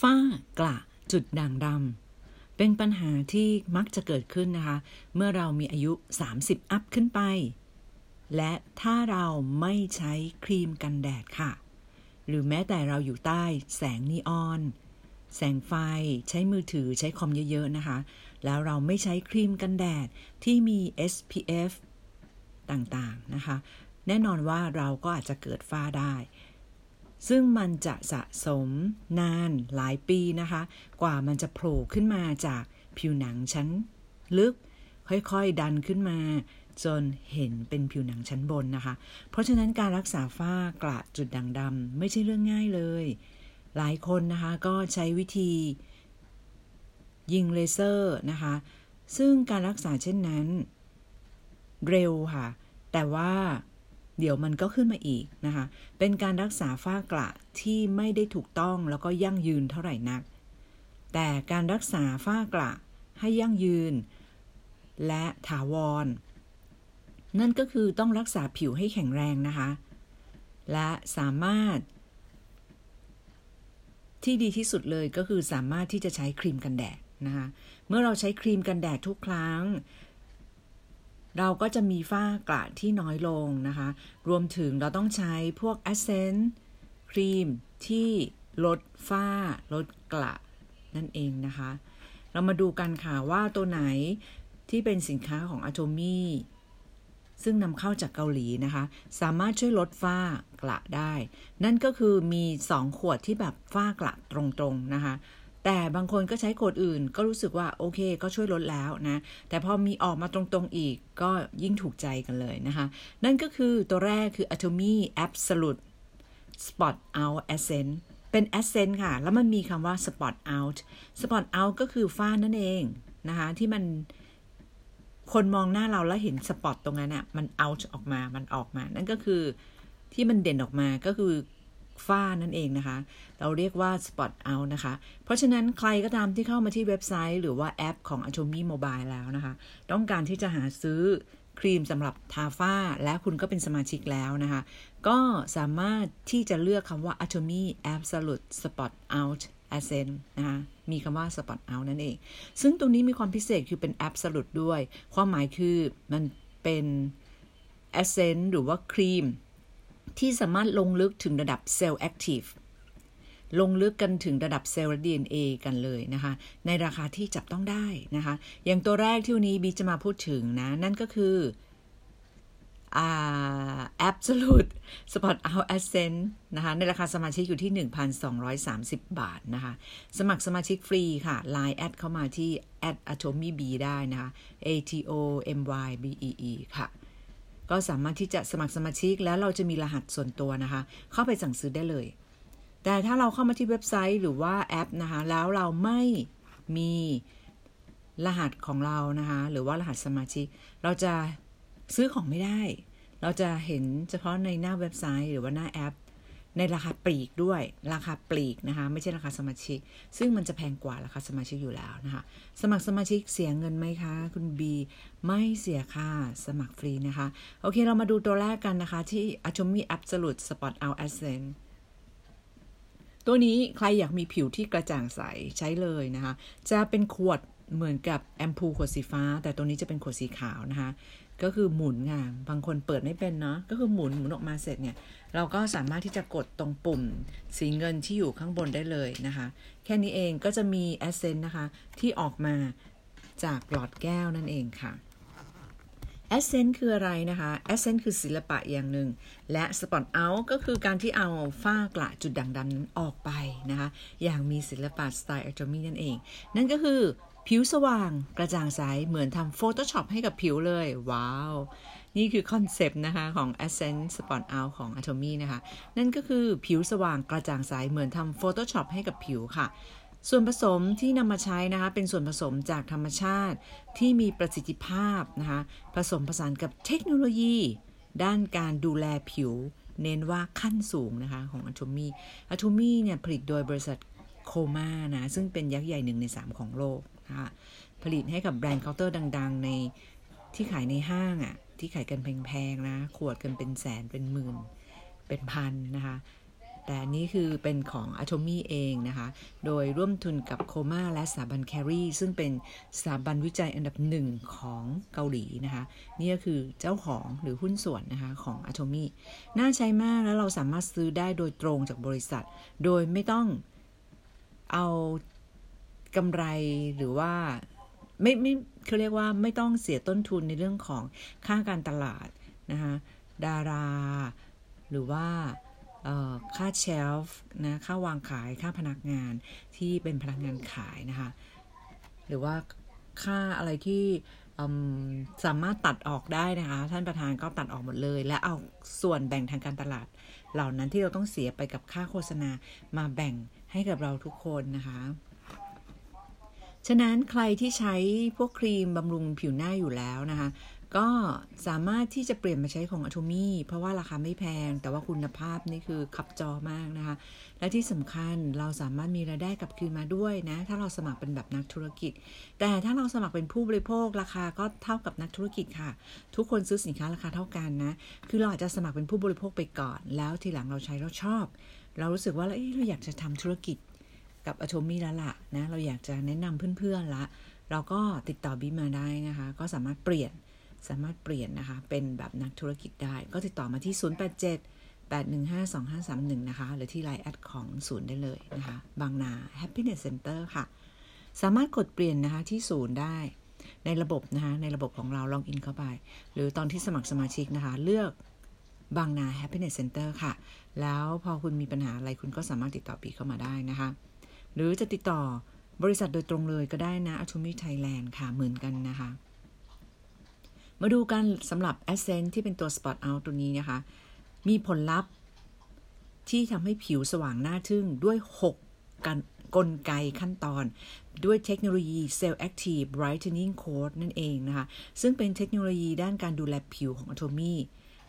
ฝ้ากระจุดด่างดำเป็นปัญหาที่มักจะเกิดขึ้นนะคะ เมื่อเรามีอายุ 30 อัพขึ้นไป และถ้าเราไม่ใช้ครีมกันแดดค่ะ หรือแม้แต่เราอยู่ใต้แสงนีออน แสงไฟใช้มือถือใช้คอมเยอะ ๆ นะคะ แล้วเราไม่ใช้ครีมกันแดดที่มี SPF ต่างๆนะคะ แน่นอนว่าเราก็อาจจะเกิดฝ้าได้ ซึ่งมันจะสะสมนานหลายปีนะคะ กว่ามันจะโผล่ขึ้นมาจากผิวหนังชั้นลึก ค่อยๆดันขึ้นมา จนเห็นเป็นผิวหนังชั้นบนนะคะ เพราะฉะนั้นการรักษาฝ้ากระจุดด่างดำไม่ใช่เรื่องง่ายเลย หลายคนนะคะก็ใช้วิธียิงเลเซอร์นะคะ ซึ่งการรักษาเช่นนั้น เร็วค่ะ แต่ว่า เดี๋ยวมันก็ขึ้นมาอีกนะคะ เป็นการรักษาฝ้ากระที่ไม่ได้ถูกต้องแล้วก็ยั่งยืนเท่าไหร่นัก แต่การรักษาฝ้ากระให้ยั่งยืน และถาวร นั่นก็คือต้องรักษาผิวให้แข็งแรงนะคะ และสามารถ ที่ดีที่สุดเลยก็คือสามารถที่จะใช้ครีมกันแดดนะคะ เมื่อเราใช้ครีมกันแดดทุกครั้ง เราก็จะมีฝ้ากระที่น้อยลงนะคะ รวมถึงเราต้องใช้พวก e s s e n c e ครีมที่ลดฝ้า ลดกระนั่นเองนะคะ เรามาดูกันค่ะว่าตัวไหนที่เป็นสินค้าของ Atomy ซึ่งนำเข้าจากเกาหลีนะคะ สามารถช่วยลดฝ้ากระได้ นั่นก็คือมี 2 ขวดที่แบบฝ้ากระตรงๆนะคะ แต่บางคนก็ใช้โคดอื่น ก็รู้สึกว่าโอเค ก็ช่วยลดแล้วนะ แต่พอมีออกมาตรงๆอีกก็ยิ่งถูกใจกันเลยนะคะ นั่นก็คือตัวแรกคือ Atomy Absolute Spot Out Essence เป็น Essence ค่ะ แล้วมันมีคำว่า Spot Out Spot Out ก็คือฝ้านั่นเองนะคะ ที่มันคนมองหน้าเราแล้วเห็นสปอตตรงนั้นอะ่ะ มัน out ออกมา มันออกมา นั่นก็คือที่มันเด่นออกมาก็คือ ฝ้านั่นเองนะคะ เราเรียกว่า spot out นะคะ เพราะฉะนั้นใครก็ตามที่เข้ามาที่เว็บไซต์ หรือว่าแอปของ Atomy Mobile แล้วนะคะ ต้องการที่จะหาซื้อครีมสำหรับทาฝ้าและคุณก็เป็นสมาชิกแล้วนะคะ ก็สามารถที่จะเลือกคำว่า Atomy Absolute Spot Out Essence นะคะมีคำว่า Spot Out นั่นเอง ซึ่งตรงนี้มีความพิเศษคือเป็น Absolute ด้วย ความหมายคือมันเป็น Essence หรือว่าครีม ที่สามารถลงลึกถึงระดับเซลล์ activeลงลึกกันถึงระดับเซลล์ DNA กันเลยนะคะ ในราคาที่จับต้องได้นะคะ อย่างตัวแรกที่วันนี้บีจะมาพูดถึงนะ นั่นก็คืออ่า absolute spot out essence นะคะ ในราคาสมาชิกอยู่ที่ 1,230 บาทนะคะ สมัครสมาชิกฟรีค่ะ Line แอดเข้ามาที่ at atomy b ได้นะคะ a t o m y b e e ค่ะ ก็สามารถที่จะสมัครสมาชิก แล้วเราจะมีรหัสส่วนตัวนะคะ เข้าไปสั่งซื้อได้เลย แต่ถ้าเราเข้ามาที่เว็บไซต์หรือว่าแอปนะคะ แล้วเราไม่มีรหัสของเรานะคะ หรือว่ารหัสสมาชิก เราจะซื้อของไม่ได้ เราจะเห็นเฉพาะในหน้าเว็บไซต์ หรือว่าหน้าแอป ในราคาปลีกด้วย ราคาปลีกนะคะ ไม่ใช่ราคาสมาชิก ซึ่งมันจะแพงกว่าราคาสมาชิกอยู่แล้วนะคะ สมัครสมาชิกเสียเงินไหมคะ คุณบีไม่เสียค่าสมัครฟรีนะคะ โอเคเรามาดูตัวแรกกันนะคะ ที่ Atomy Absolute Spot Out Essence ตัวนี้ใครอยากมีผิวที่กระจ่างใสใช้เลยนะคะ จะเป็นขวดเหมือนกับแอมพูขวดสีฟ้า แต่ตัวนี้จะเป็นขวดสีขาวนะคะ ก็คือหมุนไงบางคนเปิดไม่เป็นเนาะก็คือหมุนหมุนออกมาเสร็จเนี่ย เราก็สามารถที่จะกดตรงปุ่มสีเงินที่อยู่ข้างบนได้เลยนะคะ แค่นี้เองก็จะมีแอสเซนต์นะคะ ที่ออกมาจากหลอดแก้วนั่นเองค่ะ Essence คืออะไรนะคะ Essence คือศิลปะอย่างหนึ่ง และ Spot Out ก็คือการที่เอาฝ้ากระจุดด่างดำนั้นออกไปนะคะ อย่างมีศิลปะสไตล์ Atomy นั่นเอง นั่นก็คือ ผิวสว่างกระจ่างใสเหมือนทำ Photoshop ให้กับผิวเลย wow นี่คือ concept นะคะของ Essence Spot Out ของ Atomy นะคะ นั่นก็คือผิวสว่างกระจ่างใสเหมือนทำ Photoshop ให้กับผิวค่ะ ส่วนผสมที่นำมาใช้นะคะ เป็นส่วนผสมจากธรรมชาติที่มีประสิทธิภาพนะคะ ผสมผสานกับเทคโนโลยี ด้านการดูแลผิว เน้นว่าขั้นสูงนะคะของ Atomy Atomy เนี่ยผลิตโดยบริษัทโคมานะ ซึ่งเป็นยักษ์ใหญ่หนึ่งในสามของโลก นะคะผลิตให้กับแบรนด์เคาน์เตอร์ดัง ๆ ในที่ขายในห้างอะ่ะที่ขายกันแพงๆนะ ขวดกันเป็นแสนเป็นหมื่น เป็นพันนะคะ แต่นี้คือเป็นของ Atomy เองนะคะ โดยร่วมทุนกับโคม่าและสถาบันแครีซึ่งเป็นสถาบันวิจัยอันดับหนึ่งของเกาหลีนะคะ นี่ก็คือเจ้าของหรือหุ้นส่วนนะคะของ Atomy น่าใช้มากแล้วเราสามารถซื้อได้โดยตรงจากบริษัท โดยไม่ต้องเอา กำไรหรือว่าไม่ไม่เขาเรียกว่าไม่ต้องเสียต้นทุนในเรื่องของค่าการตลาดนะคะดารา หรือว่าค่าเชลฟ์นะค่าวางขายค่าพนักงานที่เป็นพนักงานขายนะคะหรือว่าค่าอะไรที่สามารถตัดออกได้นะคะ ท่านประธานก็ตัดออกหมดเลย และเอาส่วนแบ่งทางการตลาด เหล่านั้นที่เราต้องเสียไปกับค่าโฆษณามาแบ่งให้กับเราทุกคนนะคะ ฉะนั้นใครที่ใช้พวกครีมบำรุงผิวหน้าอยู่แล้วนะคะ ก็สามารถที่จะเปลี่ยนมาใช้ของ Atomy เพราะว่าราคาไม่แพง แต่ว่าคุณภาพนี่คือขับจอมากนะคะ และที่สำคัญเราสามารถมีรายได้กลับคืนมาด้วยนะ ถ้าเราสมัครเป็นแบบนักธุรกิจ แต่ถ้าเราสมัครเป็นผู้บริโภคราคาก็เท่ากับนักธุรกิจค่ะ ทุกคนซื้อสินค้าราคาเท่ากันนะ คือเราอาจจะสมัครเป็นผู้บริโภคไปก่อน แล้วทีหลังเราใช้เราชอบ เรารู้สึกว่าเราอยากจะทำธุรกิจ กับ Atomy แล้วล่ะนะ เราอยากจะแนะนำเพื่อนๆละ เราก็ติดต่อบีมาได้นะคะ ก็สามารถเปลี่ยนสามารถเปลี่ยนนะคะ เป็นแบบนักธุรกิจได้ ก็ติดต่อมาที่ 087 8152531 นะคะ หรือที่ไลน์แอดของศูนย์ได้เลยนะคะ บางนา Happiness Center ค่ะ สามารถกดเปลี่ยนนะคะที่ศูนย์ได้ในระบบนะคะ ในระบบของเรา log in เข้าไป หรือตอนที่สมัครสมาชิกนะคะ เลือกบางนา Happiness Center ค่ะ แล้วพอคุณมีปัญหาอะไรคุณก็สามารถติดต่อปีเข้ามาได้นะคะ หรือจะติดต่อบริษัทโดยตรงเลยก็ได้นะ a t o m y Thailand ค่ะ เหมือนกันนะคะ มาดูกันสำหรับ Ascent ที่เป็นตัว Spot Out ตัวนี้นะคะ มีผลลัพธ์ที่ทำให้ผิวสว่างน่าทึ่งด้วย 6กันกลไกขั้นตอนด้วยเทคโนโลยี Cell Active Brightening Coat นั่นเองนะคะ ซึ่งเป็นเทคโนโลยีด้านการดูแลผิวของ Atomy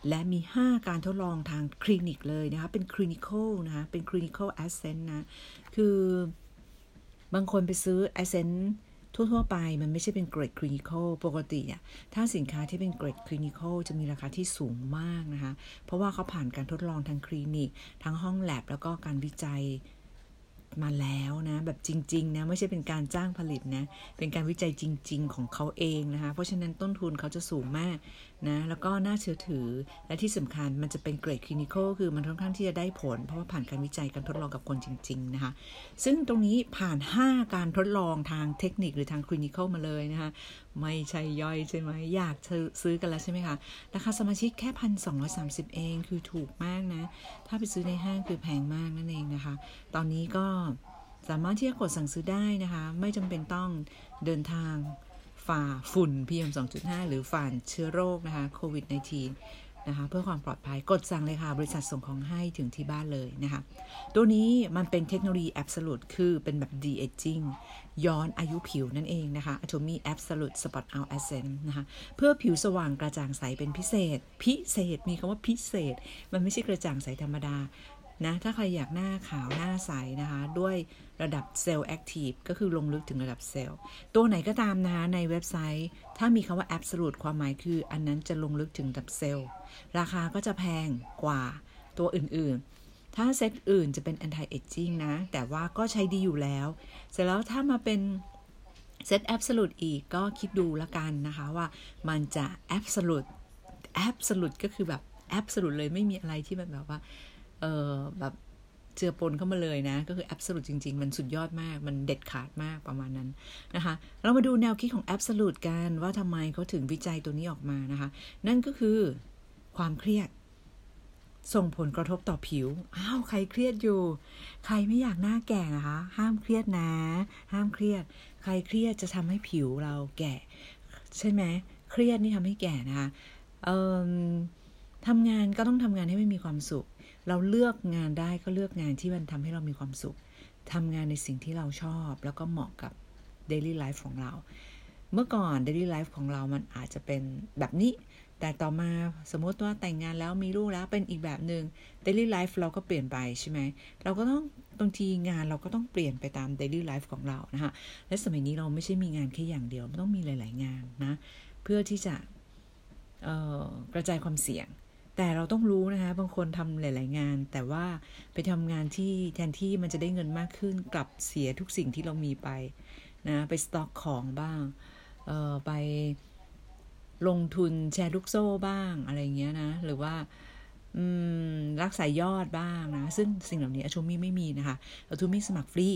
และมี 5 การทดลองทางคลินิกเลยนะคะ เป็น clinical นะคะ เป็น clinical essence นะ คือบางคนไปซื้อ essence ทั่ว ๆ ไปมันไม่ใช่เป็นเกรด clinical ปกติอะถ้าสินค้าที่เป็นเกรด clinical จะมีราคาที่สูงมากนะคะ เพราะว่าเขาผ่านการทดลองทางคลินิก ทั้งห้องแลบแล้วก็การวิจัยมาแล้วนะ แบบจริง ๆ นะ ไม่ใช่เป็นการจ้างผลิตนะ เป็นการวิจัยจริง ๆ ของเขาเองนะคะ เพราะฉะนั้นต้นทุนเขาจะสูงมาก นะแล้วก็น่าเชื่อถือและที่สำคัญมันจะเป็นเกรดคลินิคอลคือมันค่อนข้างที่จะได้ผล เพราะว่าผ่านการวิจัยการทดลองกับคนจริง ๆ นะคะ ซึ่งตรงนี้ผ่าน 5 การทดลองทางเทคนิคหรือทางคลินิคอลมาเลยนะคะ ไม่ใช่ย่อยใช่ไหมอยากซื้อกันแล้วใช่ไหมคะ ราคาสมาชิกแค่พันสองเองคือถูกมากนะ ถ้าไปซื้อในห้างคือแพงมากนั่นเองนะคะ ตอนนี้ก็สามารถที่จะกดสั่งซื้อได้นะคะ ไม่จำเป็นต้องเดินทาง ฝ่าฝุ่น PM 2.5 หรือฝ่าเชื้อโรคนะคะโควิด -19 นะคะเพื่อความปลอดภัยกดสั่งเลยค่ะบริษัทส่งของให้ถึงที่บ้านเลยนะคะตัวนี้มันเป็นเทคโนโลยี Absolute คือเป็นแบบ de-aging ย้อนอายุผิวนั่นเองนะคะ Atomy Absolute Spot Out Essence นะคะเพื่อผิวสว่างกระจ่างใสเป็นพิเศษ พิเศษมีคำว่าพิเศษ มันไม่ใช่กระจ่างใสธรรมดา นะถ้าใครอยากหน้าขาวหน้าใสนะคะ ด้วยระดับเซลล์ active ก็คือลงลึกถึงระดับเซลล์ตัวไหนก็ตามนะคะในเว็บไซต์ ถ้ามีคำว่า absolute ความหมายคือ อันนั้นจะลงลึกถึงระดับเซลล์ราคาก็จะแพงกว่าตัวอื่นๆ ถ้าเซตอื่นจะเป็น anti aging นะ แต่ว่าก็ใช้ดีอยู่แล้ว เสร็จแล้วถ้ามาเป็นเซต absolute อีกก็คิดดูละกันนะคะว่ามันจะ absolute absolute ก็คือแบบ absolute เลยไม่มีอะไรที่มันแบบว่า เออแบบเจือปนเข้ามาเลยนะ ก็คือแอบสูตจริง ๆ มันสุดยอดมาก มันเด็ดขาดมากประมาณนั้นนะคะ เรามาดูแนวคิดของแอบสูตกันว่าทำไมเขาถึงวิจัยตัวนี้ออกมานะคะ นั่นก็คือความเครียด ส่งผลกระทบต่อผิว อ้าว ใครเครียดอยู่ ใครไม่อยากหน้าแก่นะคะ ห้ามเครียดนะ ห้ามเครียด ใครเครียดจะทำให้ผิวเราแก่ ใช่ไหม เครียดนี่ทำให้แก่นะคะทำงานก็ต้องทำงานให้ไม่มีความสุข เราเลือกงานได้ก็เลือกงานที่มันทำให้เรามีความสุขทำงานในสิ่งที่เราชอบ แล้วก็เหมาะกับ daily life ของเรา เมื่อก่อน daily life ของเรามันอาจจะเป็นแบบนี้ แต่ต่อมาสมมติว่าแต่งงานแล้วมีลูกแล้วเป็นอีกแบบหนึง่ง daily life เราก็เปลี่ยนไปใช่ไหม เราก็ต้องบางทีงานเราก็ต้องเปลี่ยนไปตาม daily life ของเรานะคะและสมัยนี้เราไม่ใช่มีงานแค่อย่างเดียวมันต้องมีหลาย ๆ งานนะ เพื่อที่จะกระจายความเสี่ยง แต่เราต้องรู้นะคะบางคนทำหลาย ๆ งาน แต่ว่าไปทำงานที่แทนที่มันจะได้เงินมากขึ้น กลับเสียทุกสิ่งที่เรามีไปนะไปสต็อกของบ้างเออไปลงทุนแชร์ลูกโซ่บ้างอะไรเงี้ยนะหรือว่ารักษายอดบ้างนะซึ่งสิ่งเหล่านี้อาชูมี่ไม่มีนะคะอาชูมี่สมัครฟรี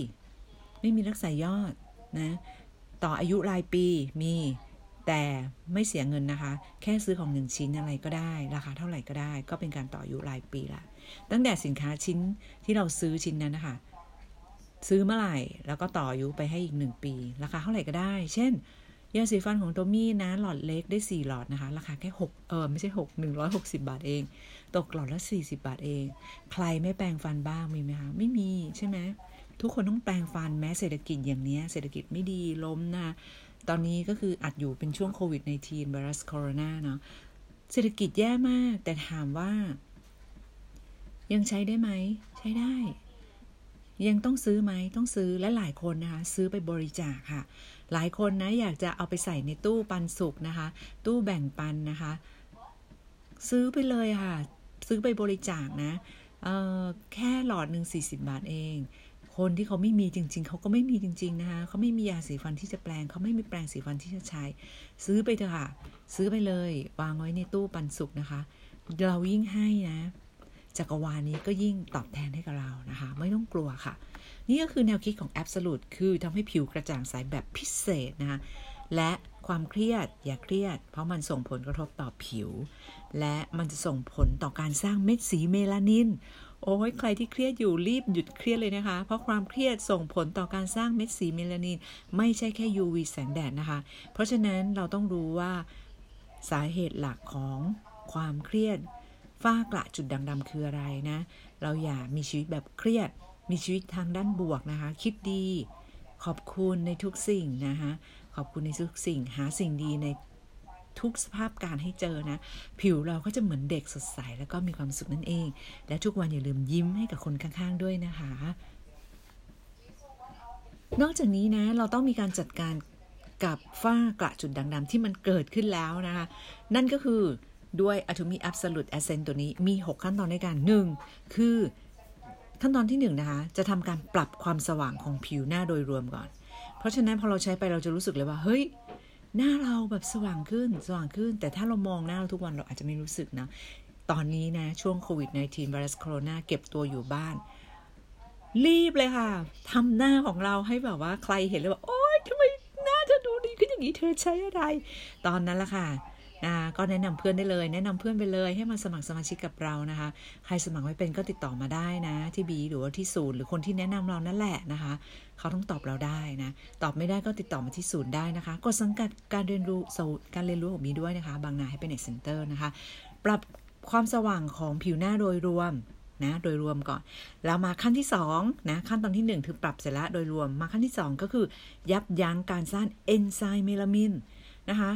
ไม่มีรักษายอดนะต่ออายุรายปีมี แต่ไม่เสียเงินนะคะ แค่ซื้อของหนึ่งชิ้นอะไรก็ได้ ราคาเท่าไหร่ก็ได้ ก็เป็นการต่ออายุรายปีละ ตั้งแต่สินค้าชิ้นที่เราซื้อชิ้นนั้นนะคะ ซื้อเมื่อไหร่ แล้วก็ต่ออายุไปให้อีกหนึ่งปี ราคาเท่าไหร่ก็ได้ เช่นยาสีฟันของโตมี่นะ หลอดเล็กได้สี่หลอดนะคะ ราคาแค่หกเออไม่ใช่หกหนึ่งร้อยหกสิบาทเอง ตกหลอดละสี่สิบาทเอง ใครไม่แปลงฟันบ้างมีไหมคะ ไม่มีใช่ไหมทุกคนต้องแปลงฟันแม้เศรษฐกิจอย่างนี้เศรษฐกิจไม่ดีล้มนะ ตอนนี้ก็คืออัดอยู่เป็นช่วงโควิด -19 ไวรัสโคโรนาเนาะเศรษฐกิจแย่มาก แต่ถามว่า ยังใช้ได้ไหม ใช้ได้ ยังต้องซื้อไหมต้องซื้อและหลายคนนะคะ ซื้อไปบริจาคค่ะ หลายคนนะอยากจะเอาไปใส่ในตู้ปันสุกนะคะ ตู้แบ่งปันนะคะ ซื้อไปเลยค่ะ ซื้อไปบริจาคนะแค่หลอดหนึ่งสี่สิบาทเอง คนที่เขาไม่มีจริง ๆ เขาก็ไม่มีจริง ๆ นะคะเขาไม่มียาสีฟันที่จะแปลง เขาไม่มีแปลงสีฟันที่จะใช้ ซื้อไปเถอะค่ะ ซื้อไปเลย วางไว้ในตู้ปันสุกนะคะ เรายิ่งให้นะ จักรวาลนี้ก็ยิ่งตอบแทนให้กับเรานะคะ ไม่ต้องกลัวค่ะ นี่ก็คือแนวคิดของ Absolute คือทำให้ผิวกระจ่างใสแบบพิเศษนะคะ และความเครียดอย่าเครียด เพราะมันส่งผลกระทบต่อผิว และมันจะส่งผลต่อการสร้างเม็ดสีเมลานิน โอ้ยใครที่เครียดอยู่รีบหยุดเครียดเลยนะคะ เพราะความเครียดส่งผลต่อการสร้างเม็ดสีเมลานิน ไม่ใช่แค่ UV แสงแดดนะคะ เพราะฉะนั้นเราต้องรู้ว่าสาเหตุหลักของความเครียดฝ้ากระจุดด่างดำคืออะไรนะ เราอย่ามีชีวิตแบบเครียด มีชีวิตทางด้านบวกนะคะ คิดดี ขอบคุณในทุกสิ่งนะคะ ขอบคุณในทุกสิ่ง หาสิ่งดีใน ทุกสภาพการให้เจอนะ ผิวเราก็จะเหมือนเด็กสดใส แล้วก็มีความสุขนั่นเอง และทุกวันอย่าลืมยิ้มให้กับคนข้างๆด้วยนะคะ นอกจากนี้นะเราต้องมีการจัดการกับฝ้ากระจุดด่างดำที่มันเกิดขึ้นแล้วนะคะนั่นก็คือด้วย Atomic Absolute Essence ตัวนี้มี 6 ขั้นตอนในการ1คือขั้นตอนที่1นนะคะจะทำการปรับความสว่างของผิวหน้าโดยรวมก่อน เพราะฉะนั้นพอเราใช้ไปเราจะรู้สึกเลยว่า เฮ้ย หน้าเราแบบสว่างขึ้นสว่างขึ้น แต่ถ้าเรามองหน้าเราทุกวันเราอาจจะไม่รู้สึกนะ ตอนนี้นะช่วงโควิด -19 ไวรัสโคโรนาเก็บตัวอยู่บ้าน รีบเลยค่ะทำหน้าของเราให้แบบว่าใครเห็นเลยว่าโอ๊ยทำไมหน้าเธอดูดีขึ้นอย่างนี้เธอใช้อะไร ตอนนั้นละค่ะ นะก็แนะนำเพื่อนได้เลย แนะนำเพื่อนไปเลยให้มาสมัครสมาชิกกับเรานะคะ ใครสมัครไม่เป็นก็ติดต่อมาได้นะที่บีหรือว่าที่ศูนย์หรือคนที่แนะนำเรานั่นแหละนะคะเขาต้องตอบเราได้นะ ตอบไม่ได้ก็ติดต่อมาที่ศูนย์ได้นะคะกดสังกัดการเรียนรู้การเรียนรู้ของบีด้วยนะคะ บางนา Happiness Center นะคะ ปรับความสว่างของผิวหน้าโดยรวมนะโดยรวมก่อน แล้วมาขั้นที่2นะขั้นตอนที่ 1 คือปรับเสร็จแล้วโดยรวมมาขั้นที่ 2 ก็คือ ยับยั้งการสร้างเอนไซม์เมลามินนะคะ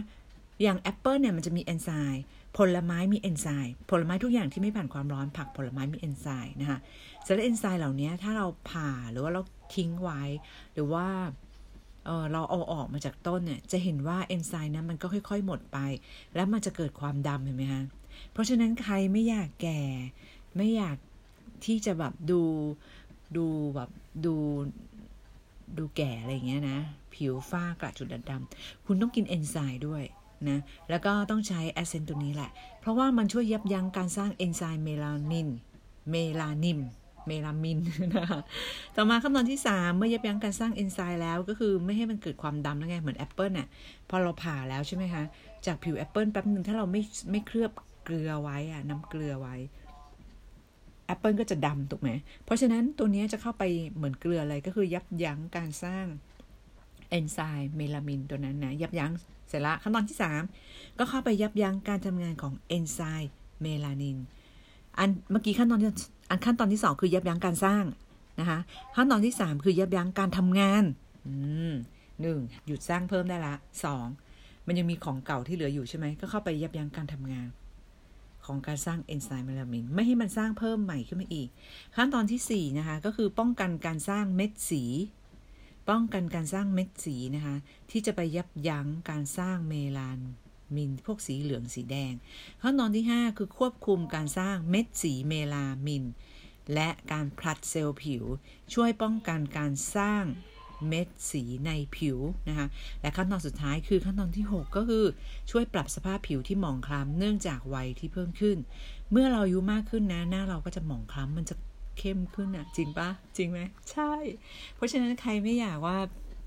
อย่างแอปเปิลเนี่ยมันจะมีเอนไซม์ผลไม้มีเอนไซม์ผลไม้ทุกอย่างที่ไม่ผ่านความร้อนผักผลไม้มีเอนไซม์นะคะสำหรับเอนไซม์เหล่านี้ถ้าเราผ่าหรือว่าเราทิ้งไว้ หรือว่าเออเราเอาออกมาจากต้นเนี่ยจะเห็นว่าเอนไซม์นั้นมันก็ค่อย ๆ หมดไป แล้วมันจะเกิดความดำเห็นไหมคะเพราะฉะนั้นใครไม่อยากแก่ ไม่อยากที่จะแบบดูดูแบบดูดูแก่อะไรเงี้ยนะ ผิวฝ้ากระจุดดำๆคุณต้องกินเอนไซม์ด้วย นะแล้วก็ต้องใช้ essence ตัวนี้แหละ เพราะว่ามันช่วยยับยั้งการสร้างเอนไซม์เมลานินเมลานิมเมลามินนะคะต่อมาขั้นตอนที่ 3 เมื่อยับยั้งการสร้างเอนไซม์แล้วก็คือไม่ให้มันเกิดความดำแล้วไง เหมือนแอปเปิลน่ะพอเราผ่าแล้วใช่ไหมคะ จากผิวแอปเปิลแป๊บหนึ่งถ้าเราไม่ไม่เคลือบเกลือไว้อะน้ำเกลือไว้แอปเปิลก็จะดำถูกไหม เพราะฉะนั้นตัวนี้จะเข้าไปเหมือนเกลืออะไรก็คือยับยั้งการสร้างเอนไซม์เมลามินตัวนั้นนะ ยับยั้ง เสร็จละขั้นตอนที่ 3 ก็เข้าไปยับยั้งการทำงานของเอนไซม์เมลานิน อันเมื่อกี้ขั้นตอนที่อันขั้นตอนที่ 2 คือยับยั้งการสร้างนะคะขั้นตอนที่ 3 คือยับยั้งการทำงานหนึ่งหยุดสร้างเพิ่มได้ละสองมันยังมีของเก่าที่เหลืออยู่ใช่ไหมก็เข้าไปยับยั้งการทำงานของการสร้างเอนไซม์เมลามินไม่ให้มันสร้างเพิ่มใหม่ขึ้นมาอีก ขั้นตอนที่ 4 นะคะ ก็คือป้องกันการสร้างเม็ดสี ป้องกันการสร้างเม็ดสีนะคะ ที่จะไปยับยั้งการสร้างเมลานมินพวกสีเหลืองสีแดงขั้นตอนที่ 5 คือควบคุมการสร้างเม็ดสีเมลามิน และการผลัดเซลล์ผิว ช่วยป้องกันการสร้างเม็ดสีในผิวนะคะและขั้นตอนสุดท้ายคือขั้นตอนที่ 6 ก็คือช่วยปรับสภาพผิวที่หมองคล้ำเนื่องจากวัยที่เพิ่มขึ้น เมื่อเราอายุมากขึ้นนะหน้าเราก็จะหมองคล้ำมันจะ เข้มขึ้นอะจริงปะจริงไหมใช่ เพราะฉะนั้นใครไม่อยากว่า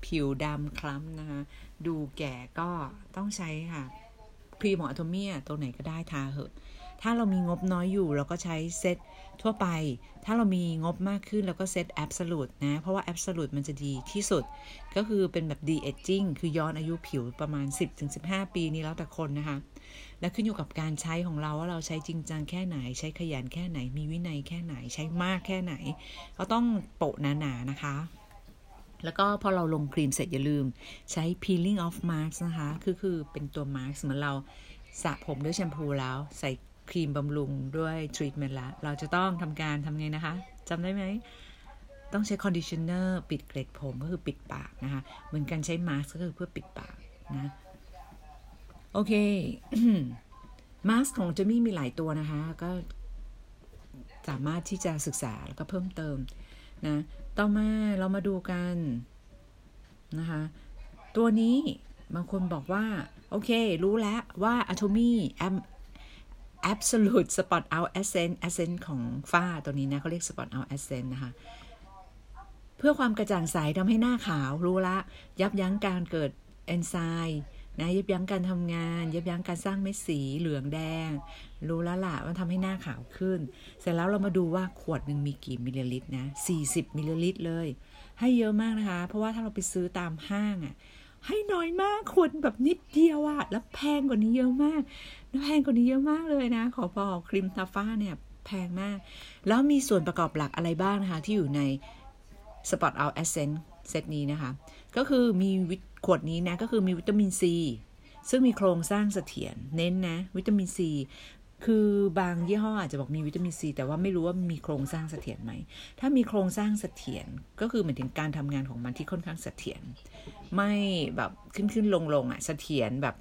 ผิวดำคล้ำนะคะ ดูแก่ก็ต้องใช้ค่ะครีมของอะโทเมียตัวไหนก็ได้ทาเหอะ ถ้าเรามีงบน้อยอยู่เราก็ใช้เซตทั่วไป ถ้าเรามีงบมากขึ้นเราก็เซตแอบสูตนะ เพราะว่าแอบสูตมันจะดีที่สุด ก็คือเป็นแบบดีเอจจิ้งคือย้อนอายุผิวประมาณ 10-15 ปีนี้แล้วแต่คนนะคะ และขึ้นอยู่กับการใช้ของเราว่าเราใช้จริงจังแค่ไหน ใช้ขยันแค่ไหน มีวินัยแค่ไหน ใช้มากแค่ไหน ก็ต้องโปะหนาๆนะคะ แล้วก็พอเราลงครีมเสร็จอย่าลืมใช้ peeling off mask นะคะ คือคือเป็นตัว mask เหมือนเราสระผมด้วยแชมพูแล้วใส่ครีมบำรุงด้วยทรีทเมนต์ละ เราจะต้องทำการทำไงนะคะจำได้ไหม ต้องใช้ conditioner ปิดเกล็ดผมก็คือปิดปากนะคะ เหมือนกันใช้มาสก์ก็คือเพื่อปิดปากนะ โอเค มาสก์ของ Atomy มีหลายตัวนะคะ ก็สามารถที่จะศึกษาแล้วก็เพิ่มเติมนะ ต่อมาเรามาดูกันนะคะ ตัวนี้บางคนบอกว่า โอเค รู้แล้วว่า Atomy Absolute Spot Out Essence Essence ของฝ้าตัวนี้นะเขาเรียก Spot Out Essence นะคะ เพื่อความกระจ่างใสทำให้หน้าขาวรู้ละ ยับยั้งการเกิดเอนไซม์ นะยับยั้งการทำงาน ยับยั้งการสร้างเม็ดสีเหลืองแดง รู้แล้วล่ะว่าทำให้หน้าขาวขึ้น เสร็จแล้วเรามาดูว่าขวดหนึ่งมีกี่มิลลิลิตรนะ40 มิลลิลิตรเลย ให้เยอะมากนะคะ เพราะว่าถ้าเราไปซื้อตามห้างอะ่ะให้น้อยมากขวดแบบนิดเดียวอะแล้วแพงกว่านี้เยอะมากแพงกว่านี้เยอะมากเลยนะ ขอบอกครีมทาฝ้าเนี่ยแพงมาก แล้วมีส่วนประกอบหลักอะไรบ้างนะคะ ที่อยู่ใน Spot Out Essence เซตนี้นะคะ ก็คือมีขวดนี้นะก็คือมีวิตามินซีซึ่งมีโครงสร้างเสถียรเน้นนะ วิตามินซีคือบางยี่ห้ออาจจะบอกมีวิตามินซีแต่ว่าไม่รู้ว่ามีโครงสร้างเสถียรไหม ถ้ามีโครงสร้างเสถียรก็คือเหมือนถึงการทำงานของมันที่ค่อนข้างเสถียรไม่แบบขึ้นขึ้นลงลงอะ่ะเสถียรแบบ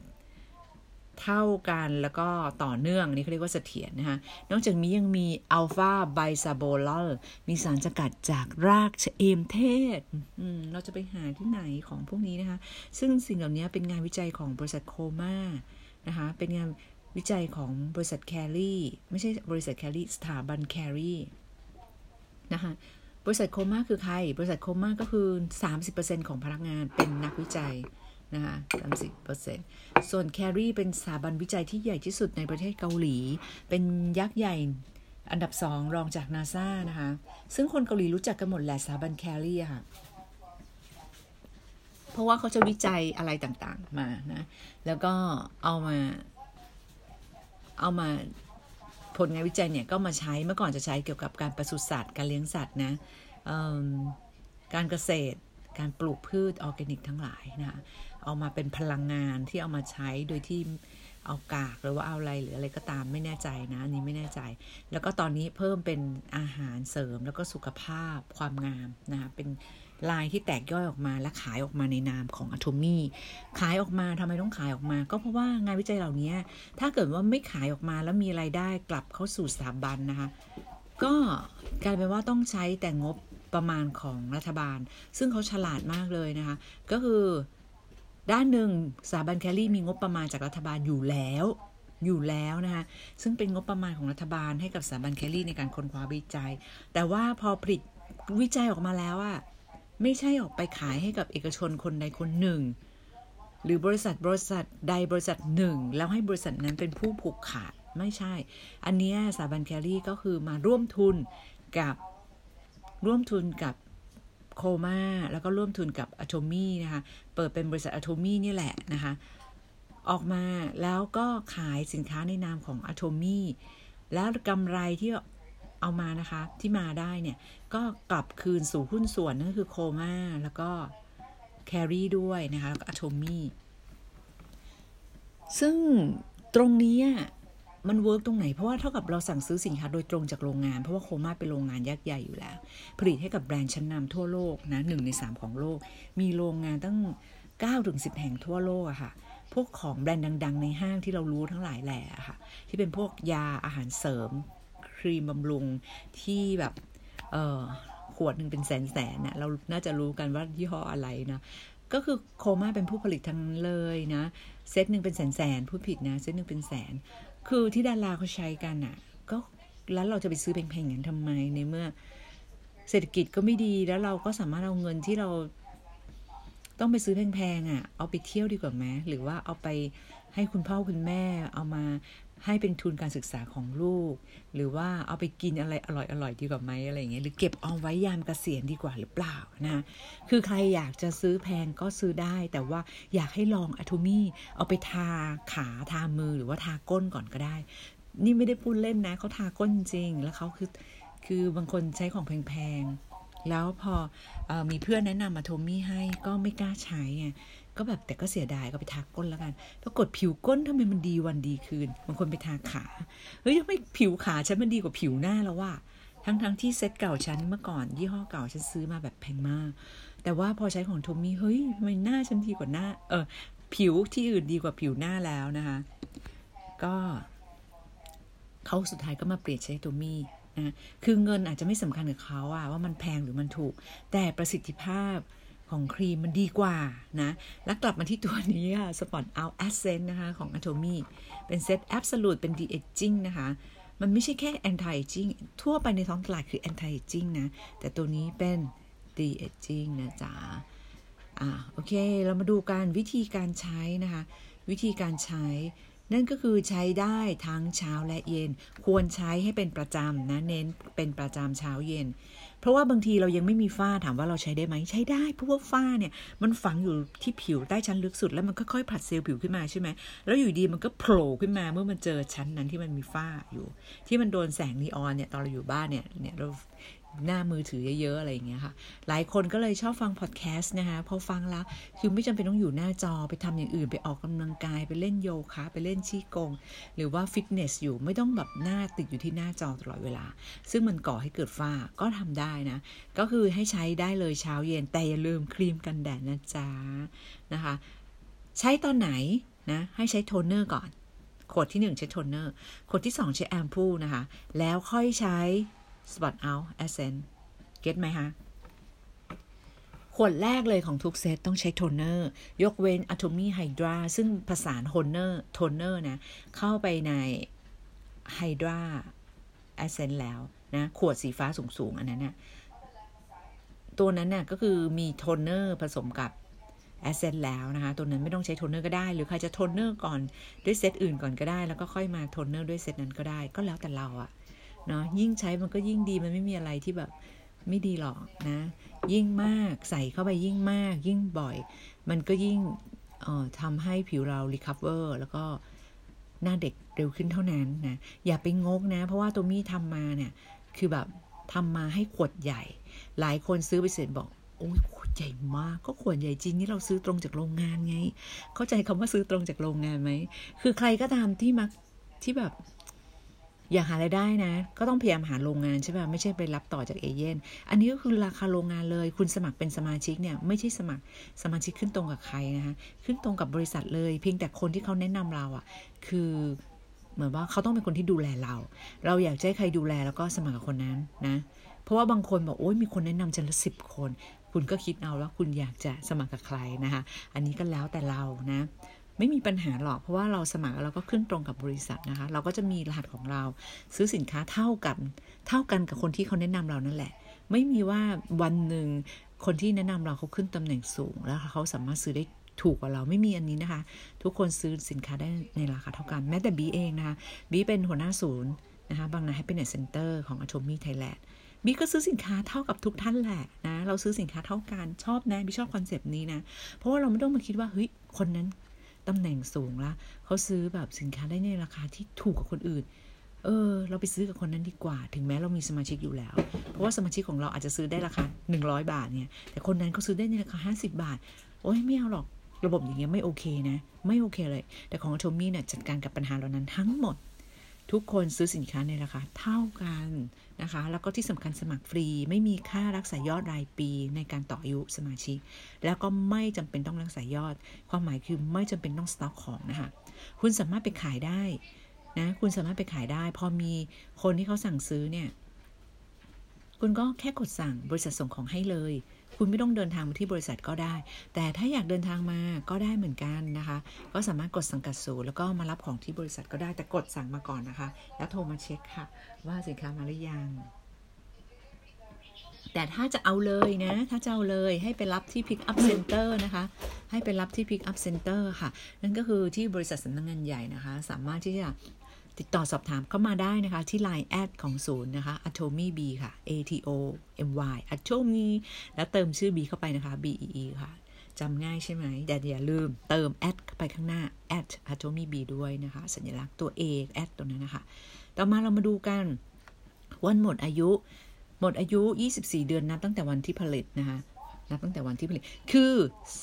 เท่ากันแล้วก็ต่อเนื่องนี่เขาเรียกว่าเสถียรนะคะนอกจากนี้ยังมี alpha-bisabolol มีสารสกัดจากรากชะเอมเทศเราจะไปหาที่ไหนของพวกนี้นะคะ ซึ่งสิ่งเหล่านี้เป็นงานวิจัยของบริษัท Kolmar นะคะเป็นงานวิจัยของบริษัท KAERI ไม่ใช่บริษัท KAERI สถาบัน KAERIนะคะบริษัท Kolmar คือใคร บริษัท Kolmar ก็คือ 30%ของพนักงานเป็นนักวิจัย นะคะ30%ส่วน KAERI เป็นสถาบันวิจัยที่ใหญ่ที่สุดในประเทศเกาหลี เป็นยักษ์ใหญ่อันดับสองรองจากนาซานะคะ ซึ่งคนเกาหลีรู้จักกันหมดแหละสถาบัน KAERI ค่ะ เพราะว่าเขาจะวิจัยอะไรต่างๆมานะ แล้วก็เอามา เอามาผลงานวิจัยเนี่ยก็มาใช้เมื่อก่อนจะใช้เกี่ยวกับการปศุสัตว์การเลี้ยงสัตว์นะการเกษตรการปลูกพืชออร์แกนิกทั้งหลายนะคะ เอามาเป็นพลังงานที่เอามาใช้โดยที่เอากากหรือว่าเอาอะไรหรืออะไรก็ตามไม่แน่ใจนะอันนี้ไม่แน่ใจ แล้วก็ตอนนี้เพิ่มเป็นอาหารเสริมแล้วก็สุขภาพความงามนะคะเป็นลายที่แตกย่อยออกมาและขายออกมาในนามของอะโทมี่ขายออกมาทำไมต้องขายออกมา ก็เพราะว่างานวิจัยเหล่านี้ถ้าเกิดว่าไม่ขายออกมาแล้วมีไรายได้กลับเข้าสู่สถาบันนะคะ ก็กลายเป็นว่าต้องใช้แต่งบประมาณของรัฐบาล ซึ่งเขาฉลาดมากเลยนะคะ ก็คือ ด้านหนึ่งสถาบันแคลรี่มีงบประมาณจากรัฐบาลอยู่แล้วอยู่แล้วนะคะซึ่งเป็นงบประมาณของรัฐบาลให้กับสถาบันแคลรี่ในการค้นคว้าวิจัย แต่ว่าพอผลิตวิจัยออกมาแล้วอะไม่ใช่ออกไปขายให้กับเอกชนคนใดคนหนึ่ง หรือบริษัทบริษัทใดบริษัทหนึ่ง แล้วให้บริษัทนั้นเป็นผู้ผูกขาดไม่ใช่ อันนี้สถาบันแคลรี่ก็คือมาร่วมทุนกับร่วมทุนกับ โคมาแล้วก็ร่วมทุนกับอะโทมี่นะคะ เปิดเป็นบริษัทอะโทมี่นี่แหละนะคะ ออกมาแล้วก็ขายสินค้าในนามของอะโทมี่แล้วกำไรที่เอามานะคะ ที่มาได้เนี่ย ก็กลับคืนสู่หุ้นส่วนนั่นคือ Kolmar แล้วก็ KAERI ด้วยนะคะ แล้วก็ Atomy ซึ่งตรงนี้ มัน work ตรงไหน เพราะว่าเท่ากับเราสั่งซื้อสินค้าโดยตรงจากโรงงาน เพราะว่า Kolmar เป็นโรงงานยักษ์ใหญ่อยู่แล้ว ผลิตให้กับแบรนด์ชั้นนำทั่วโลกนะหนึ่งในสามของโลก มีโรงงานตั้ง9ถึง10 แห่งทั่วโลกอะค่ะ พวกของแบรนด์ดัง ๆ ในห้างที่เรารู้ทั้งหลายแหล่ค่ะ ที่เป็นพวกยาอาหารเสริม ครีมบำรุงที่แบบเออขวดหนึ่งเป็นแสนแสนนะเราน่าจะรู้กันว่ายี่ห้ออะไรนะก็คือโคม่าเป็นผู้ผลิตทั้งเลยนะ เซตหนึ่งเป็นแสนแสนผู้ผิดนะ เซตหนึ่งเป็นแสน คือที่ดาราเขาใช้กันอะ่ะ ก็แล้วเราจะไปซื้อแพงๆอย่างทำไมในเมื่อ เศรษฐกิจก็ไม่ดีแล้วเราก็สามารถเอาเงินที่เราต้องไปซื้อแพงๆอะ่ะ เอาไปเที่ยวดีกว่าไหมหรือว่าเอาไปให้คุณพ่อคุณแม่เอามา ให้เป็นทุนการศึกษาของลูก หรือว่าเอาไปกินอะไรอร่อยๆดีกว่าไหมอะไรอย่างเงี้ยหรือเก็บเอาไว้ยามเกษียณดีกว่าหรือเปล่านะคือใครอยากจะซื้อแพงก็ซื้อได้ แต่ว่าอยากให้ลองอะโทมี่เอาไปทาขาทามือหรือว่าทาก้นก่อนก็ได้ นี่ไม่ได้พูดเล่นนะเขาทาก้นจริง แล้วเขาคือคือบางคนใช้ของแพงๆแล้วพออมีเพื่อนแนะนำมาโทมี่ให้ก็ไม่กล้าใช้ไง ก็แบบแต่ก็เสียดายก็ไปทาก้นแล้วกันปรากฏผิวก้นทำไมมันดีวันดีคืนบางคนไปทาขาเฮ้ยทำไมผิวขาฉันมันดีกว่าผิวหน้าแล้วว่าทั้งทั้งที่เซ็ตเก่าฉันเมื่อก่อนยี่ห้อเก่าฉันซื้อมาแบบแพงมาก แต่ว่าพอใช้ของโทมี่เฮ้ยทำไมหน้าฉันดีกว่าหน้า เออผิวที่อื่นดีกว่าผิวหน้าแล้วนะคะ ก็เขาสุดท้ายก็มาเปลี่ยนใช้โทมี่นะคือเงินอาจจะไม่สำคัญกับเขาอะว่ามันแพงหรือมันถูก แต่ประสิทธิภาพ ของครีมมันดีกว่านะ แล้วกลับมาที่ตัวนี้ค่ะสปอตเอาแอสเซนนะคะ ของ Atomy เป็นเซต Absolute เป็น De Aging นะคะ มันไม่ใช่แค่ Anti Aging ทั่วไปในท้องตลาดคือ Anti Aging นะ แต่ตัวนี้เป็น De Aging นะจ๊ะ อ่าโอเค เรามาดูการวิธีการใช้นะคะ วิธีการใช้ นั่นก็คือใช้ได้ทั้งเช้าและเย็น ควรใช้ให้เป็นประจำนะ เน้นเป็นประจำเช้าเย็น เพราะว่าบางทีเรายังไม่มีฝ้าถามว่าเราใช้ได้ไหมใช้ได้ เพราะว่าฝ้าเนี่ยมันฝังอยู่ที่ผิวใต้ชั้นลึกสุด แล้วมันค่อยๆผลัดเซลล์ผิวขึ้นมาใช่ไหมแล้วอยู่ดีมันก็โผล่ขึ้นมาเมื่อมันเจอชั้นนั้นที่มันมีฝ้าอยู่ ที่มันโดนแสงนีออนเนี่ยตอนเราอยู่บ้านเนี่ยเนี่ยเรา หน้ามือถือเยอะๆอะไรอย่างเงี้ยค่ะ หลายคนก็เลยชอบฟังพอดแคสต์นะคะ พอฟังแล้ว คือไม่จำเป็นต้องอยู่หน้าจอไปทำอย่างอื่น ไปออกกำลังกายไปเล่นโยคะไปเล่นชี้กง หรือว่าฟิตเนสอยู่ไม่ต้องแบบหน้าติดอยู่ที่หน้าจอตลอดเวลา ซึ่งมันก่อให้เกิดฝ้าก็ทำได้นะ ก็คือให้ใช้ได้เลยเช้าเย็นแต่อย่าลืมครีมกันแดดนะจ๊ะนะคะ ใช้ตอนไหนนะให้ใช้โทนเนอร์ก่อนขวดที่ 1 ใช้โทนเนอร์ขวดที่ 2 ใช้แอมพูนะคะ แล้วค่อยใช้ Spot Out Essence get ไหมคะขวดแรกเลยของทุกเซตต้องใช้โทนเนอร์ ยกเว้น Atomy Hydra ซึ่งผสานโทนเนอร์โทนเนอร์นะ เข้าไปใน Hydra Essence แล้วนะ ขวดสีฟ้าสูง ๆ อันนั้นนะ่ะตัวนั้นน่ะก็คือมีโทนเนอร์ผสมกับ Essence แล้วนะคะ ตัวนั้นไม่ต้องใช้โทนเนอร์ก็ได้ หรือใครจะโทนเนอร์ก่อนด้วยเซตอื่นก่อนก็ได้ แล้วก็ค่อยมาโทนเนอร์ด้วยเซตนั้นก็ได้ ก็แล้วแต่เราอะ เนาะยิ่งใช้มันก็ยิ่งดีมันไม่มีอะไรที่แบบไม่ดีหรอกนะ ยิ่งมากใส่เข้าไปยิ่งมาก ยิ่งบ่อย มันก็ยิ่งออทำให้ผิวเรา recover แล้วก็หน้าเด็กเร็วขึ้นเท่านั้นนะอย่าไปงกนะ เพราะว่าตัวมี่ทำมาเนี่ย คือแบบทำมาให้ขวดใหญ่ หลายคนซื้อไปเสร็จบอกโอ้ยขวดใหญ่มากก็ขวดใหญ่จริงนี่เราซื้อตรงจากโรงงานไง เข้าใจคำว่าซื้อตรงจากโรงงานไหมคือใครก็ตามที่มักที่แบบ อยากหารายได้นะ ก็ต้องพยายามหาโรงงานใช่ป่ะไม่ใช่ไปรับต่อจากเอเย่นอันนี้ก็คือราคาโรงงานเลย คุณสมัครเป็นสมาชิกเนี่ยไม่ใช่สมัครสมาชิกขึ้นตรงกับใครนะคะขึ้นตรงกับบริษัทเลย เพียงแต่คนที่เขาแนะนำเราอะ่ะ คือเหมือนว่าเขาต้องเป็นคนที่ดูแลเรา เราอยากให้ใครดูแลแล้วก็สมัครกับคนนั้นนะเพราะว่าบางคนบอกโอ้ยมีคนแนะนำฉันละสิบคน คุณก็คิดเอาว่าคุณอยากจะสมัครกับใครนะคะ อันนี้ก็แล้วแต่เรานะ ไม่มีปัญหาหรอกเพราะว่าเราสมัครเราก็ขึ้นตรงกับบริษัทนะคะ เราก็จะมีรหัสของเราซื้อสินค้าเท่ากันเท่ากันกับคนที่เขาแนะนำเรานั่นแหละ ไม่มีว่าวันหนึ่งคนที่แนะนำเราเขาขึ้นตำแหน่งสูง แล้วเขาสามารถซื้อได้ถูกกว่าเราไม่มีอันนี้นะคะ ทุกคนซื้อสินค้าได้ในราคาเท่ากันแม้แต่บีเองนะคะบีเป็นหัวหน้าศูนย์นะคะบางนา Happiness Center ของ Atomy Thailand บีก็ซื้อสินค้าเท่ากับทุกท่านแหละนะ เราซื้อสินค้าเท่ากันชอบนะบีชอบ concept นี้นะ เพราะว่าเราไม่ต้องมาคิดว่าเฮ้ยคนนั้น ตำแหน่งสูงละเขาซื้อแบบสินค้าได้ในราคาที่ถูกกว่าคนอื่น เออ เราไปซื้อกับคนนั้นดีกว่า ถึงแม้เรามีสมาชิกอยู่แล้ว เพราะว่าสมาชิกของเราอาจจะซื้อได้ราคา 100 บาทเนี่ย แต่คนนั้นเขาซื้อได้ในราคา 50 บาท โอ้ยไม่เอาหรอก ระบบอย่างเงี้ยไม่โอเคนะ ไม่โอเคเลย แต่ของโทมี่เนี่ยจัดการกับปัญหาเหล่านั้นทั้งหมด ทุกคนซื้อสินค้าในราคาเท่ากันนะคะ แล้วก็ที่สำคัญสมัครฟรี ไม่มีค่ารักษายอดรายปีในการต่ออายุสมาชิก แล้วก็ไม่จำเป็นต้องรักษายอด ความหมายคือไม่จำเป็นต้องสต็อกของนะคะ คุณสามารถไปขายได้นะ คุณสามารถไปขายได้ พอมีคนที่เขาสั่งซื้อเนี่ย คุณก็แค่กดสั่งบริษัทส่งของให้เลย คุณไม่ต้องเดินทางมาที่บริษัทก็ได้ แต่ถ้าอยากเดินทางมาก็ได้เหมือนกันนะคะ ก็สามารถกดสังกัดศูนย์แล้วก็มารับของที่บริษัทก็ได้แต่กดสั่งมาก่อนนะคะ แล้วโทรมาเช็คค่ะ ว่าสินค้ามาหรือยังแต่ถ้าจะเอาเลยนะ ถ้าจะเอาเลยให้ไปรับที่ Pick Up Center นะคะ ให้ไปรับที่ Pick Up Center ค่ะ นั่นก็คือที่บริษัทสำนักงงานใหญ่นะคะ สามารถที่จะ ติดต่อสอบถามเข้ามาได้นะคะ ที่ Line แอดของศูนย์นะคะ atomy b ค่ะ a t o m y atomy แล้วเติมชื่อ b เข้าไปนะคะ b e e ค่ะจำง่ายใช่ไหมแต่อย่าลืมเติมแอดเข้าไปข้างหน้า at atomy b ด้วยนะคะ สัญลักษณ์ตัว a แอดตัวนั้นนะคะ ต่อมาเรามาดูกัน วันหมดอายุ หมดอายุ 24 เดือนนับตั้งแต่วันที่ผลิตนะคะ นับตั้งแต่วันที่ผลิต คือ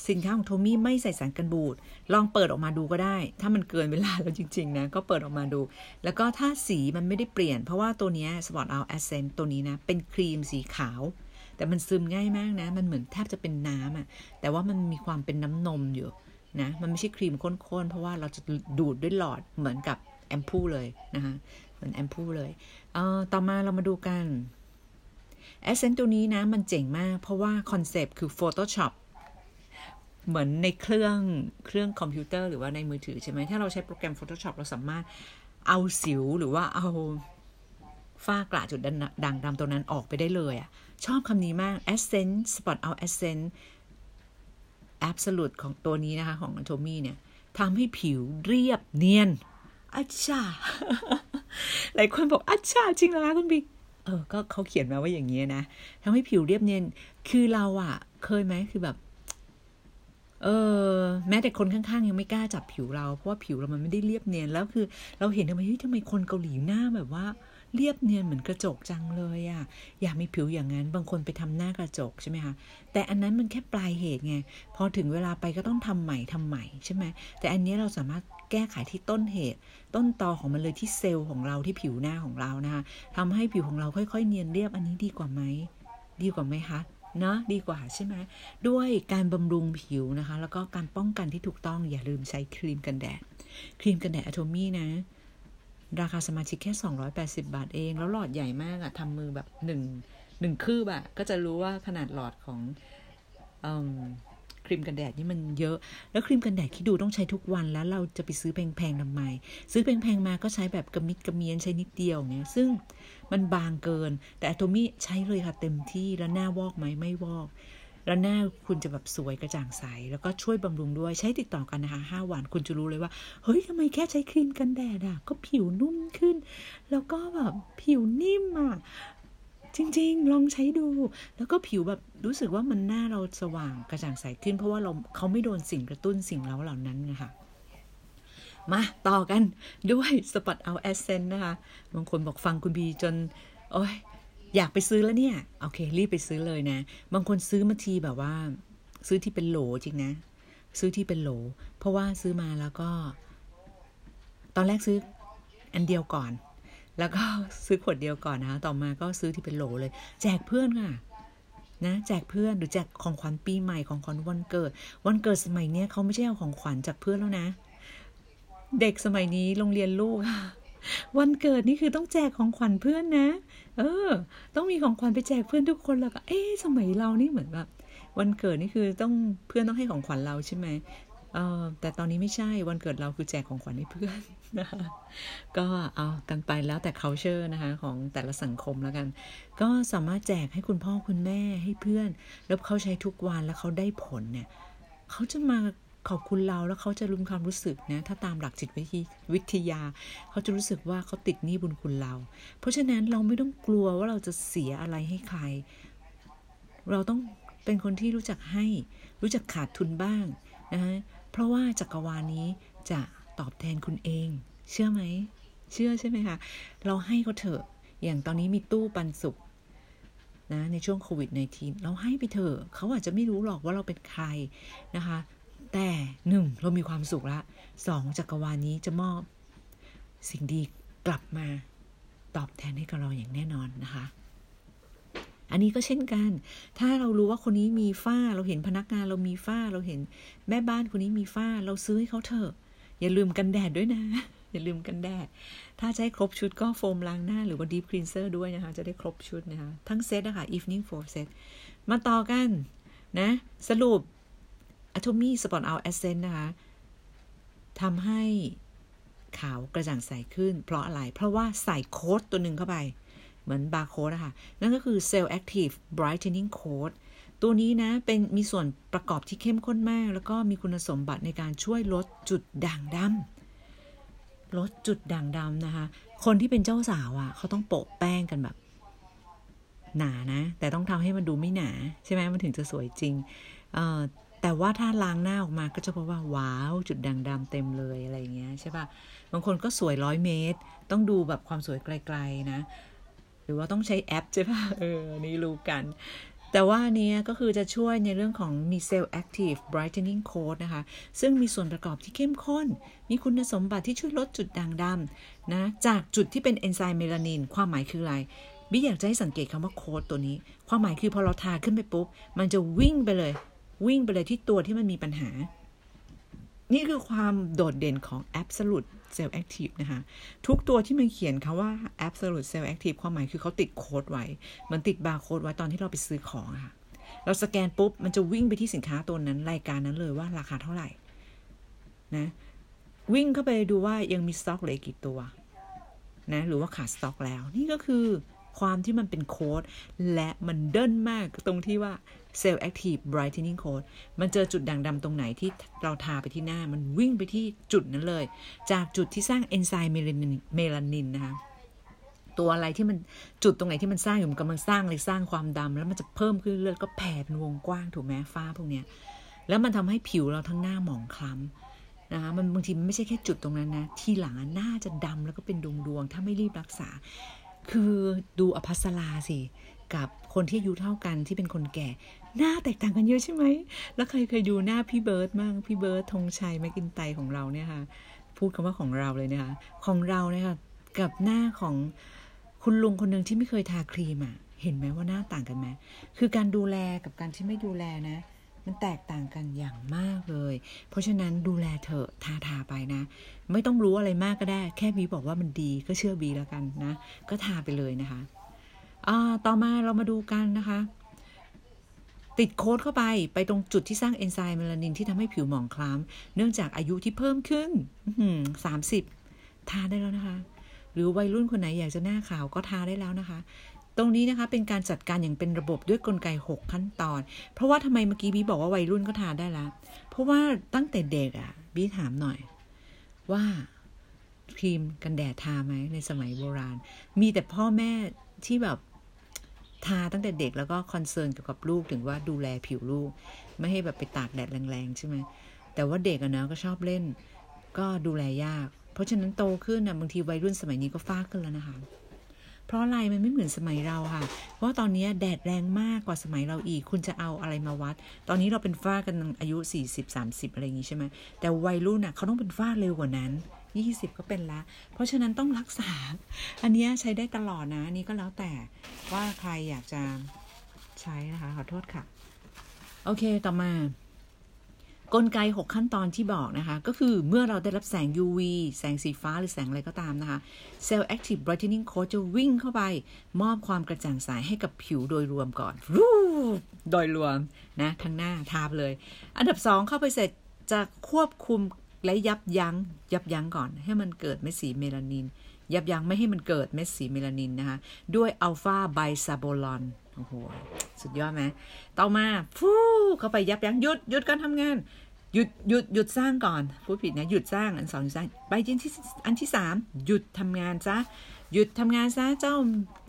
สินค้าของโทมี่ไม่ใส่สารกันบูด ลองเปิดออกมาดูก็ได้ ถ้ามันเกินเวลาแล้วจริงๆนะ ก็เปิดออกมาดู แล้วก็ถ้าสีมันไม่ได้เปลี่ยน เพราะว่าตัวนี้ Spot Out Accent ตัวนี้นะ เป็นครีมสีขาว แต่มันซึมง่ายมากนะ มันเหมือนแทบจะเป็นน้ำอะ่ะ แต่ว่ามันมีความเป็นน้ำนมอยู่นะ มันไม่ใช่ครีมข้นๆ เพราะว่าเราจะดูดด้วยหลอดเหมือนกับแอมพูเลยนะคะ เหมือนแอมพูเลย เอ่อ ต่อมาเรามาดูกัน Essence ตัวนี้นะมันเจ๋งมาก เพราะว่า concept คือ Photoshop เหมือนในเครื่องเครื่องคอมพิวเตอร์หรือว่าในมือถือใช่ไหมถ้าเราใช้โปรแกรม Photoshop เราสามารถเอาสิวหรือว่าเอาฝ้ากระจุดด่างดำตัวนั้นออกไปได้เลยอะ่ะ ชอบคำนี้มาก Essence Spot Out Essence Absolute ของตัวนี้นะคะ ของ Atomy เนี่ยทำให้ผิวเรียบเนียนอาชาหลายคนบอกอาชาจริงเหรอคะคุณบิ๊ก เออ ก็เขาเขียนมาว่าอย่างนี้นะทำให้ผิวเรียบเนียน คือเราอะเคยไหมคือแบบ เออ แม้แต่คนข้างๆ ยังไม่กล้าจับผิวเรา เพราะว่าผิวเรามันไม่ได้เรียบเนียน แล้วคือ เราเห็นทำไมเฮ้ยทำไมคนเกาหลีหน้าแบบว่าเรียบเนียนเหมือนกระจกจังเลยอะอยากมีผิวอย่างนั้น บางคนไปทำหน้ากระจกใช่ไหมคะ แต่อันนั้นมันแค่ปลายเหตุไง พอถึงเวลาไปก็ต้องทำใหม่ทำใหม่ใช่ไหม แต่อันนี้เราสามารถ แก้ไขที่ต้นเหตุ ต้นตอของมันเลยที่เซลล์ของเราที่ผิวหน้าของเรานะคะทำให้ผิวของเราค่อย ๆ เนียนเรียบอันนี้ดีกว่าไหมดีกว่าไหมคะเนาะดีกว่าใช่ไหมด้วยการบำรุงผิวนะคะ แล้วก็การป้องกันที่ถูกต้องอย่าลืมใช้ครีมกันแดด ครีมกันแดดอะโทมี่นะ ราคาสมาชิกแค่ 280 บาทเอง แล้วหลอดใหญ่มากอะทำมือแบบหนึ่งหนึ่งคืบอะก็จะรู้ว่าขนาดหลอดของอ ครีมกันแดดนี่มันเยอะ แล้วครีมกันแดดที่ดูต้องใช้ทุกวันแล้วเราจะไปซื้อแพงๆทำไม ซื้อแพงๆมาก็ใช้แบบกระมิดกระเมียนใช้นิดเดียวเงี้ยซึ่งมันบางเกิน แต่อะโทมี่ใช้เลยค่ะเต็มที่แล้วหน้าวอกไหมไม่วอก แล้วหน้าคุณจะแบบสวยกระจ่างใส แล้วก็ช่วยบำรุงด้วยใช้ติดต่อกันนะคะห้าวันคุณจะรู้เลยว่า เฮ้ยทำไมแค่ใช้ครีมกันแดดอะก็ผิวนุ่มขึ้น แล้วก็แบบผิวนิ่มอะ จริง ๆ ลองใช้ดู แล้วก็ผิวแบบรู้สึกว่ามันหน้าเราสว่างกระจ่างใสขึ้น เพราะว่าเราเขาไม่โดนสิ่งกระตุ้นสิ่งเล้าเหล่านั้นนะคะมาต่อกันด้วยสปอตเอาแอสเซนนะคะ บางคนบอกฟังคุณบีจน โอ้ยอยากไปซื้อแล้วเนี่ย โอเค รีบไปซื้อเลยนะ บางคนซื้อมาทีแบบว่า ซื้อที่เป็นโหลจริงนะ ซื้อที่เป็นโหล เพราะว่าซื้อมาแล้วก็ ตอนแรกซื้ออันเดียวก่อน แล้วก็ซื้อขวดเดียวก่อนนะคะต่อมาก็ซื้อที่เป็นโหลเลย แจกเพื่อนค่ะนะแจกเพื่อนหรือแจกของขวัญปีใหม่ของขวัญวันเกิด วันเกิดสมัยเนี้ยเขาไม่ใช่เอาของขวัญจากเพื่อนแล้วนะ เด็กสมัยนี้โรงเรียนลูกวันเกิดนี่คือต้องแจกของขวัญเพื่อนนะ เออ ต้องมีของขวัญไปแจกเพื่อนทุกคนแล้วก็เอ๊สมัยเรานี่เหมือนแบบวันเกิดนี่คือต้องเพื่อนต้องให้ของขวัญเราใช่ไหม ออแต่ตอนนี้ไม่ใช่วันเกิดเราคือแจกของขวัญให้เพื่อนนะคะก็เอากันไปแล้วแต่ culture นะคะของแต่ละสังคมแล้วกัน ก็สามารถแจกให้คุณพ่อคุณแม่ให้เพื่อน แล้วเขาใช้ทุกวันแล้วเขาได้ผลเนี่ยเขาจะมาขอบคุณเราแล้วเขาจะรู้ความรู้สึกนะถ้าตามหลักจิตวิทยา เขาจะรู้สึกว่าเขาติดหนี้บุญคุณเรา เพราะฉะนั้นเราไม่ต้องกลัวว่าเราจะเสียอะไรให้ใคร เราต้องเป็นคนที่รู้จักให้รู้จักขาดทุนบ้างนะฮะ เพราะว่าจักรวาลนี้จะตอบแทนคุณเอง เชื่อไหม เชื่อใช่ไหมคะ เราให้เขาเถอะ อย่างตอนนี้มีตู้ปันสุขนะในช่วงโควิด -19 เราให้ไปเถอะเขาอาจจะไม่รู้หรอกว่าเราเป็นใครนะคะ แต่หนึ่งเรามีความสุขละสองจักรวาลนี้จะมอบ สิ่งดีกลับมาตอบแทนให้กับเราอย่างแน่นอนนะคะ อันนี้ก็เช่นกัน ถ้าเรารู้ว่าคนนี้มีฝ้า เราเห็นพนักงานเรามีฝ้า เราเห็นแม่บ้านคนนี้มีฝ้า เราซื้อให้เขาเถอะ อย่าลืมกันแดดด้วยนะ อย่าลืมกันแดด ถ้าใช้ครบชุดก็โฟมล้างหน้า หรือว่า deep cleanser ด้วยนะคะ จะได้ครบชุดนะคะ ทั้งเซตนะคะ evening four set มาต่อกันนะ สรุป Atomy Spot Out Essence นะคะทำให้ขาวกระจ่างใสขึ้น เพราะอะไร เพราะว่าใส่โค้ดตัวหนึ่งเข้าไป เหมือนบาร์โค้ดอะค่ะ นั่นก็คือ Cell Active Brightening Code ตัวนี้นะ เป็นมีส่วนประกอบที่เข้มข้นมาก แล้วก็มีคุณสมบัติในการช่วยลดจุดด่างดำลดจุดด่างดำนะคะ คนที่เป็นเจ้าสาวอะ่ะเขาต้องโปะแป้งกันแบบ หนานะ แต่ต้องทำให้มันดูไม่หนา ใช่ไหมมันถึงจะสวยจริงเอ่อแต่ว่าถ้าล้างหน้าออกมาก็จะพบว่าว้าวจุดด่างดำเต็มเลยอะไรอย่างเงี้ยใช่ปะบางคนก็สวยร้อยเมตร ต้องดูแบบความสวยไกลๆนะ หรือว่าต้องใช้แอปใช่ป่ะเออนี่รู้กัน แต่ว่านี้ก็คือจะช่วยในเรื่องของมีเซลล์ Active Brightening Code นะคะ ซึ่งมีส่วนประกอบที่เข้มข้น มีคุณสมบัติที่ช่วยลดจุดด่างดำนะ จากจุดที่เป็นเอนไซม์เมลานิน ความหมายคืออะไรบีอยากจะให้สังเกตคำว่าโค้ดตัวนี้ ความหมายคือพอเราทาขึ้นไปปุ๊บ มันจะวิ่งไปเลย วิ่งไปเลยที่ตัวที่มันมีปัญหา นี่คือความโดดเด่นของ Absolute Cell Active นะคะ ทุกตัวที่มันเขียนคำว่า Absolute Cell Active ความหมายคือเขาติดโค้ดไว้ มันติดบาร์โค้ดไว้ตอนที่เราไปซื้อของค่ะ เราสแกนปุ๊บ มันจะวิ่งไปที่สินค้าตัวนั้นรายการนั้นเลยว่าราคาเท่าไหร่ นะ วิ่งเข้าไปดูว่ายังมีสต็อกเหลือกี่ตัว นะ หรือว่าขาดสต็อกแล้ว นี่ก็คือ ความที่มันเป็นโค้ดและมันเด่นมากตรงที่ว่า Cell Active Brightening Code มันเจอจุดด่างดำตรงไหนที่เราทาไปที่หน้า มันวิ่งไปที่จุดนั้นเลย จากจุดที่สร้างเอนไซม์เมลานินนะคะตัวอะไรที่มันจุดตรงไหนที่มันสร้างอยู่มันกำลังสร้างเลยสร้างความดำแล้วมันจะเพิ่มขึ้นเรื่อยก็แผ่เป็นวงกว้างถูกไหมฝ้าพวกเนี้ยแล้วมันทำให้ผิวเราทั้งหน้าหมองคล้ำนะคะมันบางทีมันไม่ใช่แค่จุดตรงนั้นนะ ที่หลังหน้าจะดำแล้วก็เป็นดวงดวงถ้าไม่รีบรักษา คือดูอภัสราสิกับคนที่อายุเท่ากันที่เป็นคนแก่ หน้าแตกต่างกันเยอะใช่ไหม แล้วใครเคยดูหน้าพี่เบิร์ดมั่งพี่เบิร์ดธงชัยแมกกินไตของเราเนี่ยค่ะ พูดคำว่าของเราเลยนะคะของเราเนี่ยค่ะกับหน้าของคุณลุงคนหนึ่งที่ไม่เคยทาครีมอะ่ะ เห็นไหมว่าหน้าต่างกันไหมคือการดูแลกับการที่ไม่ดูแลนะ มันแตกต่างกันอย่างมากเลย เพราะฉะนั้นดูแลเถอทาทาไปนะ ไม่ต้องรู้อะไรมากก็ได้ แค่บีบอกว่ามันดีก็เชื่อบีแล้วกันนะ ก็ทาไปเลยนะคะอ่าต่อมาเรามาดูกันนะคะ ติดโค้ดเข้าไปไปตรงจุดที่สร้างเอนไซม์เมลานินที่ทำให้ผิวหมองคล้ำเนื่องจากอายุที่เพิ่มขึ้นสามสิบทาได้แล้วนะคะ หรือวัยรุ่นคนไหนอยากจะหน้าขาวก็ทาได้แล้วนะคะ ตรงนี้นะคะเป็นการจัดการอย่างเป็นระบบด้วยกลไก 6 ขั้นตอน เพราะว่าทำไมเมื่อกี้บีบอกว่าวัยรุ่นก็ทาได้ล้วเพราะว่าตั้งแต่เด็กอะ่ะบีถามหน่อย ว่าครีมกันแดดทาไหมในสมัยโบราณ มีแต่พ่อแม่ที่แบบทาตั้งแต่เด็กแล้วก็คอนเซิร์นเกี่ยวกับลูกถึงว่าดูแลผิวลูก ไม่ให้แบบไปตากแดดแรงๆใช่ไหมแต่ว่าเด็กอะเนาะก็ชอบเล่น ก็ดูแลยาก เพราะฉะนั้นโตขึ้นนะบางทีวัยรุ่นสมัยนี้ก็ฟ้าขึ้นแล้วนะคะ เพราะอะไรมันไม่เหมือนสมัยเราค่ะ เพราะตอนนี้แดดแรงมากกว่าสมัยเราอีก คุณจะเอาอะไรมาวัด ตอนนี้เราเป็นฝ้ากันอายุ 40 30 อะไรอย่างนี้ใช่ไหมแต่วัยรุ่นน่ะเขาต้องเป็นฝ้าเร็วกว่านั้น 20 ก็เป็นละ เพราะฉะนั้นต้องรักษา อันนี้ใช้ได้ตลอดนะ นี่ก็แล้วแต่ว่าใครอยากจะใช้นะคะ ขอโทษค่ะ โอเคต่อมา กลไก 6 ขั้นตอนที่บอกนะคะ ก็คือเมื่อเราได้รับแสง UV แสงสีฟ้าหรือแสงอะไรก็ตามนะคะ Cell Active Brightening Coat จะวิ่งเข้าไป มอบความกระจ่างใสให้กับผิวโดยรวมก่อน รูโดยรวมนะทั้งหน้าทาบเลย อันดับ 2 เข้าไปเสร็จจะควบคุมและยับยัง้ง ยับยั้งก่อน ให้มันเกิดเม็ดสีเมลานิน ยับยั้งไม่ให้มันเกิดเม็ดสีเมลานินนะคะ ด้วยอัลฟาไบซาโบลอน โอ้โห สุดยอดไหมต่อมาฟูเข้าไปยับยั้งหยุดหยุดการทำงาน หยุดหยุดหยุดสร้างก่อนพูดผิดนะหยุดสร้างอันสองหยุดสร้างไปที่อันที่สามหยุดทำงานซะหยุดทำงานซะเจ้า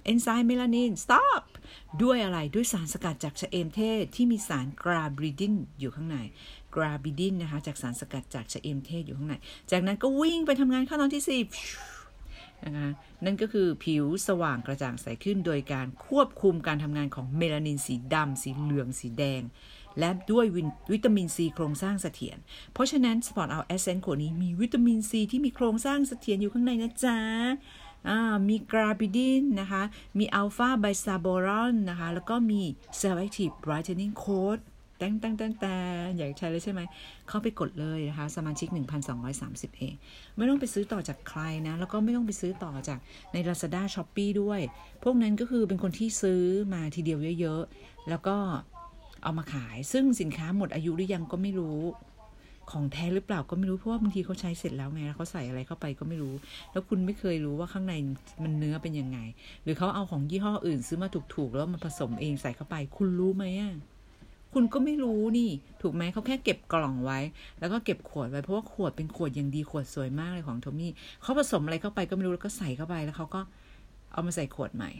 เอนไซม์เมลานิน stop ด้วยอะไรด้วยสารสกัดจากชะเอมเทศ ที่มีสารกราบริดินอยู่ข้างใน กราบิดินนะคะ จากสารสกัดจากชะเอมเทศอยู่ข้างใน จากนั้นก็วิ่งไปทำงานขั้นตอนที่สี่ นะคะนั่นก็คือผิวสว่างกระจ่างใสขึ้นโดยการควบคุมการทำงานของเมลานินสีดำสีเหลืองสีแดง และด้วยวิตามินซีโครงสร้างเสถียรเพราะฉะนั้น Spot Out Essence ขวดนี้มีวิตามินซีที่มีโครงสร้างเสถียรอยู่ข้างในนะจ๊ะมีกราบิดินนะคะ มีอัลฟาไบซาโบรอนนะคะ แล้วก็มี selective brightening code แต้งแต้งแต้งแต่อยากใช้เลยใช่ไหม เข้าไปกดเลยนะคะ สมาชิก 1,230 เอง ไม่ต้องไปซื้อต่อจากใครนะ แล้วก็ไม่ต้องไปซื้อต่อจากใน Lazada s h o p e e ด้วย พวกนั้นก็คือเป็นคนที่ซื้อมาทีเดียวเยอะๆ แล้วก็เอามาขาย ซึ่งสินค้าหมดอายุหรือยังก็ไม่รู้ ของแท้หรือเปล่าก็ไม่รู้ เพราะว่าบางทีเขาใช้เสร็จแล้วไง แล้วเขาใส่อะไรเข้าไปก็ไม่รู้ แล้วคุณไม่เคยรู้ว่าข้างในมันเนื้อเป็นยังไง หรือเขาเอาของยี่ห้ออื่น ซื้อมาถูกๆแล้วมาผสมเองใส่เข้าไป คุณรู้ไหมอะ คุณก็ไม่รู้นี่ ถูกไหมเขาแค่เก็บกล่องไว้ แล้วก็เก็บขวดไว้เพราะว่าขวดเป็นขวดอย่างดีขวดสวยมากเลยของโทมี่เขาผสมอะไรเข้าไปก็ไม่รู้แล้วก็ใส่เข้าไปแล้วเขาก็เอามาใส่ขวดใหม่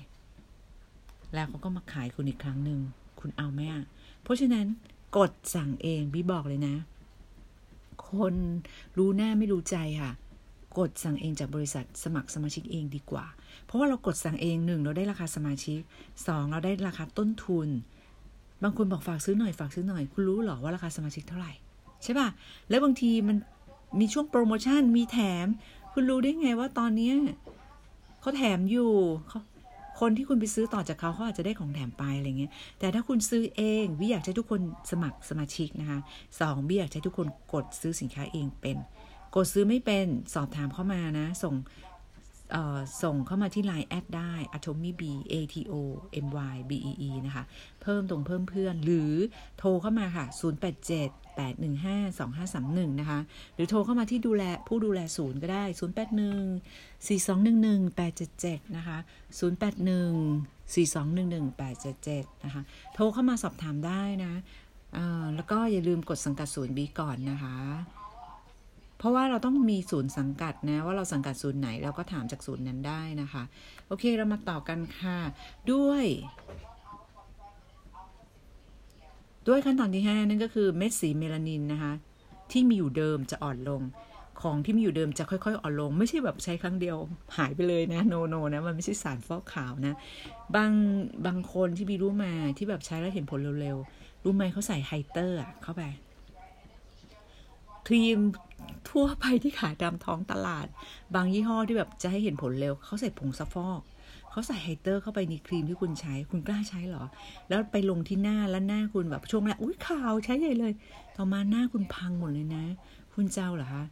แล้วเขาก็มาขายคุณอีกครั้งหนึ่งคุณเอาไหมอะเพราะฉะนั้นกดสั่งเองพี่บอกเลยนะ คนรู้หน้าไม่รู้ใจค่ะ กดสั่งเองจากบริษัทสมัครสมาชิกเองดีกว่า เพราะว่าเรากดสั่งเองหนึ่งเราได้ราคาสมาชิกสองเราได้ราคาต้นทุน บางคนบอกฝากซื้อหน่อยฝากซื้อหน่อย คุณรู้หรอว่าราคาสมาชิกเท่าไหร่ใช่ป่ะ แล้วบางทีมันมีช่วงโปรโมชั่นมีแถม คุณรู้ได้ไงว่าตอนนี้เขาแถมอยู่เขาคนที่คุณไปซื้อต่อจากเขาเขาอาจจะได้ของแถมไปอะไรเงี้ย แต่ถ้าคุณซื้อเองวิอยากให้ทุกคนสมัครสมาชิกนะคะสองวิอยากให้ทุกคนกดซื้อสินค้าเองเป็น กดซื้อไม่เป็นสอบถามเข้ามานะ ส่ง ส่งเข้ามาที่ Line แอดได้ atomy b a t o m y b e e นะคะ เพิ่มตรงเพิ่มเพื่อน หรือโทรเข้ามาค่ะ 087 815 2531 นะคะ หรือโทรเข้ามาที่ดูแลผู้ดูแลศูนย์ก็ได้ 081 4211 877 นะคะ 081 4211 877 นะคะ โทรเข้ามาสอบถามได้นะแล้วก็อย่าลืมกดสังกัดศูนย์บีก่อนนะคะ เพราะว่าเราต้องมีศูนย์สังกัดนะ ว่าเราสังกัดศูนย์ไหนเราก็ถามจากศูนย์นั้นได้นะคะ โอเคเรามาต่อกันค่ะ ด้วย ด้วยขั้นตอนที่ 5 นั่นก็คือเม็ดสีเมลานินนะคะ ที่มีอยู่เดิมจะอ่อนลงของที่มีอยู่เดิมจะค่อยๆ อ่อนลง ไม่ใช่แบบใช้ครั้งเดียวหายไปเลยนะโนโนนะ มันไม่ใช่สารฟอกขาวนะ บางบางคนที่บีรู้มาที่แบบใช้แล้วเห็นผลเร็วๆ รู้ไหมเขาใส่ไฮเตอร์เข้าไป ครีม ทั่วไปที่ขายตามท้องตลาด บางยี่ห้อที่แบบจะให้เห็นผลเร็ว เขาใส่ผงซัฟฟอกเขาใส่ไฮเตอร์เข้าไปในครีมที่คุณใช้ คุณกล้าใช้หรอ แล้วไปลงที่หน้าแล้วหน้าคุณแบบช่วงแรกอุ้ยขาวใช้ใหญ่เลย ต่อมาหน้าคุณพังหมดเลยนะ คุณเจ้าเหรอคะ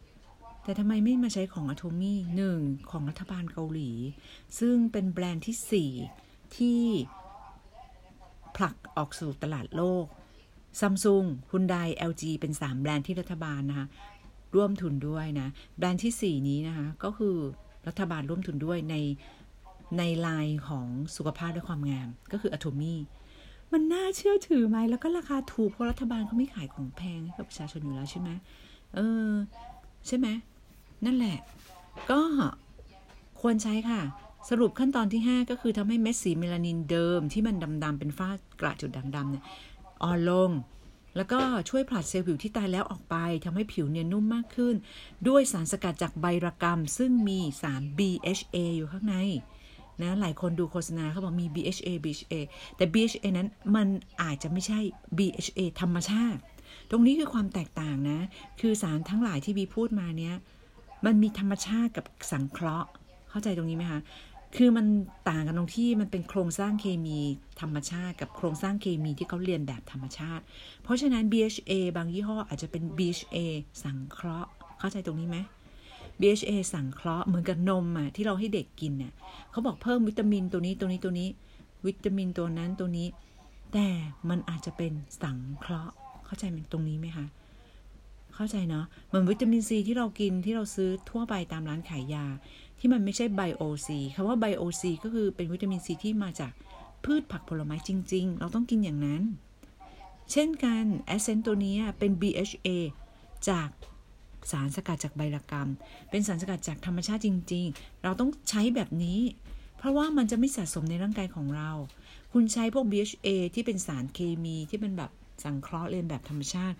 แต่ทำไมไม่มาใช้ของอะโทมี่หนึ่งของรัฐบาลเกาหลี ซึ่งเป็นแบรนด์ที่สี่ที่ผลักออกสู่ตลาดโลกซัมซุงฮุนได LG เป็น 3 แบรนด์ที่รัฐบาลนะคะ ร่วมทุนด้วยนะแบรนด์ที่ 4 นี้นะคะ ก็คือรัฐบาลร่วมทุนด้วยในในลายของสุขภาพและความงาม ก็คืออะโทมี่มันน่าเชื่อถือไหม แล้วก็ราคาถูกเพราะรัฐบาลเขาไม่ขายของแพงให้กับประชาชนอยู่แล้วใช่ไหมเออ ใช่ไหมนั่นแหละ ก็ควรใช้ค่ะ สรุปขั้นตอนที่ 5 ก็คือทำให้เม็ดสีเมลานินเดิมที่มันดำๆเป็นฝ้ากระจุดด่างดำเนี่ยอ่อนลง แล้วก็ช่วยผลัดเซลล์ผิวที่ตายแล้วออกไปทำให้ผิวเนียนนุ่มมากขึ้น ด้วยสารสกัดจากใบระกำซึ่งมีสาร BHA อยู่ข้างในนะหลายคนดูโฆษณาเขาบอกมี BHA BHA แต่ BHA นั้นมันอาจจะไม่ใช่ BHA ธรรมชาติ ตรงนี้คือความแตกต่างนะ คือสารทั้งหลายที่บีพูดมาเนี้ยมันมีธรรมชาติกับสังเคราะห์ เข้าใจตรงนี้ไหมคะ คือมันต่างกันตรงที่มันเป็นโครงสร้างเคมีธรรมชาติ กับโครงสร้างเคมีที่เขาเรียนแบบธรรมชาติ เพราะฉะนั้น BHA บางยี่ห้ออาจจะเป็น BHA สังเคราะห์ เข้าใจตรงนี้ไหม BHA สังเคราะห์เหมือนกับนมอะที่เราให้เด็กกินเนี่ยเขาบอกเพิ่มวิตามินตัวนี้ตัวนี้ตัวนี้ วิตามินตัวนั้นตัวนี้ แต่มันอาจจะเป็นสังเคราะห์ เข้าใจตรงนี้ไหมคะเข้าใจเนาะเหมือนวิตามินซีที่เรากินที่เราซื้อทั่วไปตามร้านขายยา ที่มันไม่ใช่ Bio C คำว่า Bio C ก็คือเป็นวิตามินซีที่มาจากพืชผักผลไม้จริง ๆ เราต้องกินอย่างนั้น เช่นกัน Essence ตัวนี้เป็น BHA จากสารสกัดจากใบละกรรม เป็นสารสกัดจากธรรมชาติจริง ๆ เราต้องใช้แบบนี้ เพราะว่ามันจะไม่สะสมในร่างกายของเรา คุณใช้พวก BHA ที่เป็นสารเคมีที่เป็นแบบสังเคราะห์เรียนแบบธรรมชาติ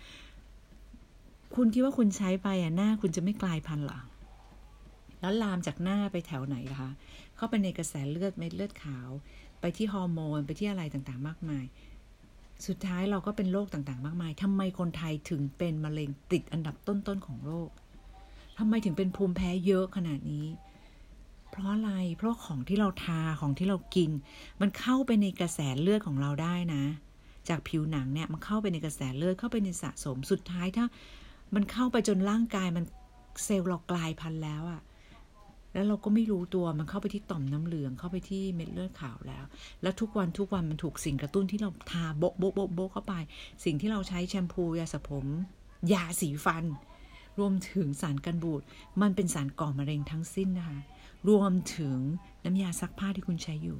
คุณคิดว่าคุณใช้ไปอะหน้าคุณจะไม่กลายพันธุ์หรอ แล้วลามจากหน้าไปแถวไหนคะ เข้าไปในกระแสเลือดเม็ดเลือดขาว ไปที่ฮอร์โมน ไปที่อะไรต่างๆ มากมาย สุดท้ายเราก็เป็นโรคต่างๆ มากมายทำไมคนไทยถึงเป็นมะเร็งติดอันดับต้นๆของโลกทำไมถึงเป็นภูมิแพ้เยอะขนาดนี้เพเพราะอะไร เพราะของที่เราทา ของที่เรากิน มันเข้าไปในกระแสเลือดของเราได้นะ จากผิวหนังเนี่ย มันเข้าไปในกระแสเลือด เข้าไปในสะสม สุดท้ายถ้า มันเข้าไปจนร่างกายมันเซลล์เรากลายพันธุ์แล้วอะ แล้วเราก็ไม่รู้ตัวมันเข้าไปที่ต่อมน้ำเหลืองเข้าไปที่เม็ดเลือดขาวแล้ว แล้วทุกวันทุกวันมันถูกสิ่งกระตุ้นที่เราทาโบะโบะโบะโบะเข้าไป สิ่งที่เราใช้แชมพูยาสระผม ยาสีฟัน รวมถึงสารกันบูดมันเป็นสารก่อมะเร็งทั้งสิ้นนะคะรวมถึงน้ำยาซักผ้าที่คุณใช้อยู่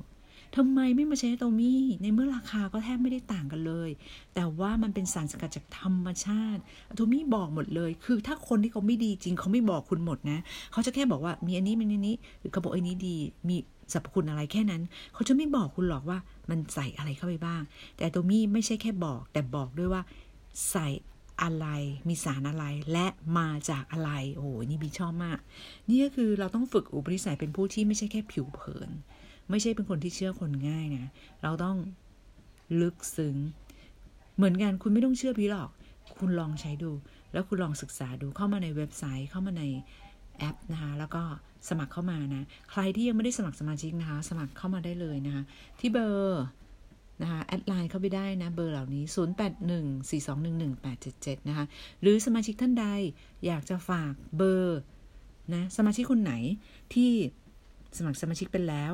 ทำไมไม่มาใช้โตมี่ในเมื่อราคาก็แทบไม่ได้ต่างกันเลย แต่ว่ามันเป็นสารสกัดจากธรรมชาติโตมี่บอกหมดเลย คือถ้าคนที่เขาไม่ดีจริงเขาไม่บอกคุณหมดนะ เขาจะแค่บอกว่ามีอันนี้มีอันนี้หรือเขาบอกอันนี้ดี มีสรรพคุณอะไรแค่นั้น เขาจะไม่บอกคุณหรอกว่ามันใส่อะไรเข้าไปบ้าง แต่โตมี่ไม่ใช่แค่บอก แต่บอกด้วยว่าใส่อะไร มีสารอะไร และมาจากอะไร โอ้โห นี่บีชอบมาก นี่ก็คือเราต้องฝึกอุปนิสัยเป็นผู้ที่ไม่ใช่แค่ผิวเผิน ไม่ใช่เป็นคนที่เชื่อคนง่ายนะ เราต้องลึกซึ้ง เหมือนกันคุณไม่ต้องเชื่อพี่หรอก คุณลองใช้ดู แล้วคุณลองศึกษาดูเข้ามาในเว็บไซต์เข้ามาในแอปนะคะแล้วก็สมัครเข้ามานะ ใครที่ยังไม่ได้สมัครสมาชิกนะคะ สมัครเข้ามาได้เลยนะคะ ที่เบอร์นะคะแอดไลน์เข้าไปได้นะเบอร์เหล่านี้ 0814211877 นะคะ หรือสมาชิกท่านใดอยากจะฝากเบอร์นะสมาชิกคนไหนที่สมัครสมาชิกเป็นแล้ว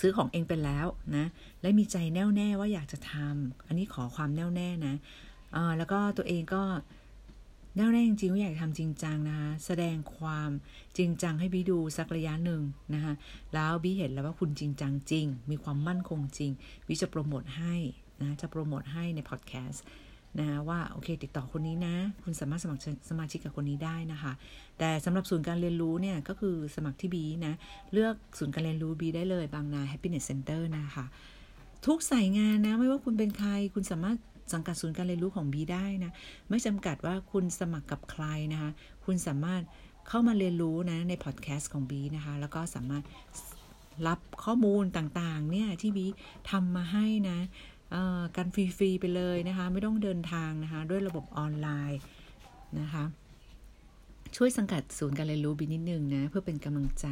ซื้อของเองเป็นแล้วนะ และมีใจแน่วแน่ว่าอยากจะทำอันนี้ขอความแน่วแน่นะอ่าแล้วก็ตัวเองก็แน่วแน่จริงๆว่าอยากทำจริงจังนะคะแสดงความจริงจังให้บีดูสักระยะหนึ่งนะคะแล้วบีเห็นแล้วว่าคุณจริงจังจริง มีความมั่นคงจริงบีจะโปรโมทให้นะจะโปรโมทให้ในพอดแคสต์ นะว่าโอเค ติดต่อคนนี้นะ คุณสามารถสมัครสมาชิกกับคนนี้ได้นะคะ แต่สำหรับศูนย์การเรียนรู้เนี่ยก็คือสมัครที่บีนะเลือกศูนย์การเรียนรู้บีได้เลยบางนา Happiness Center นะคะทุกสายงานนะไม่ว่าคุณเป็นใคร คุณสามารถสังกัดศูนย์การเรียนรู้ของบีได้นะไม่จำกัดว่าคุณสมัครกับใครนะคะคุณสามารถเข้ามาเรียนรู้นะในพอดแคสต์ของบีนะคะแล้วก็สามารถรับข้อมูลต่างๆเนี่ยที่บีทำมาให้นะ กันฟรีๆไปเลยนะคะ ไม่ต้องเดินทางนะคะ ด้วยระบบออนไลน์นะคะ ช่วยสังกัดศูนย์การเรียนรู้บีนิดนึงนะ เพื่อเป็นกำลังใจ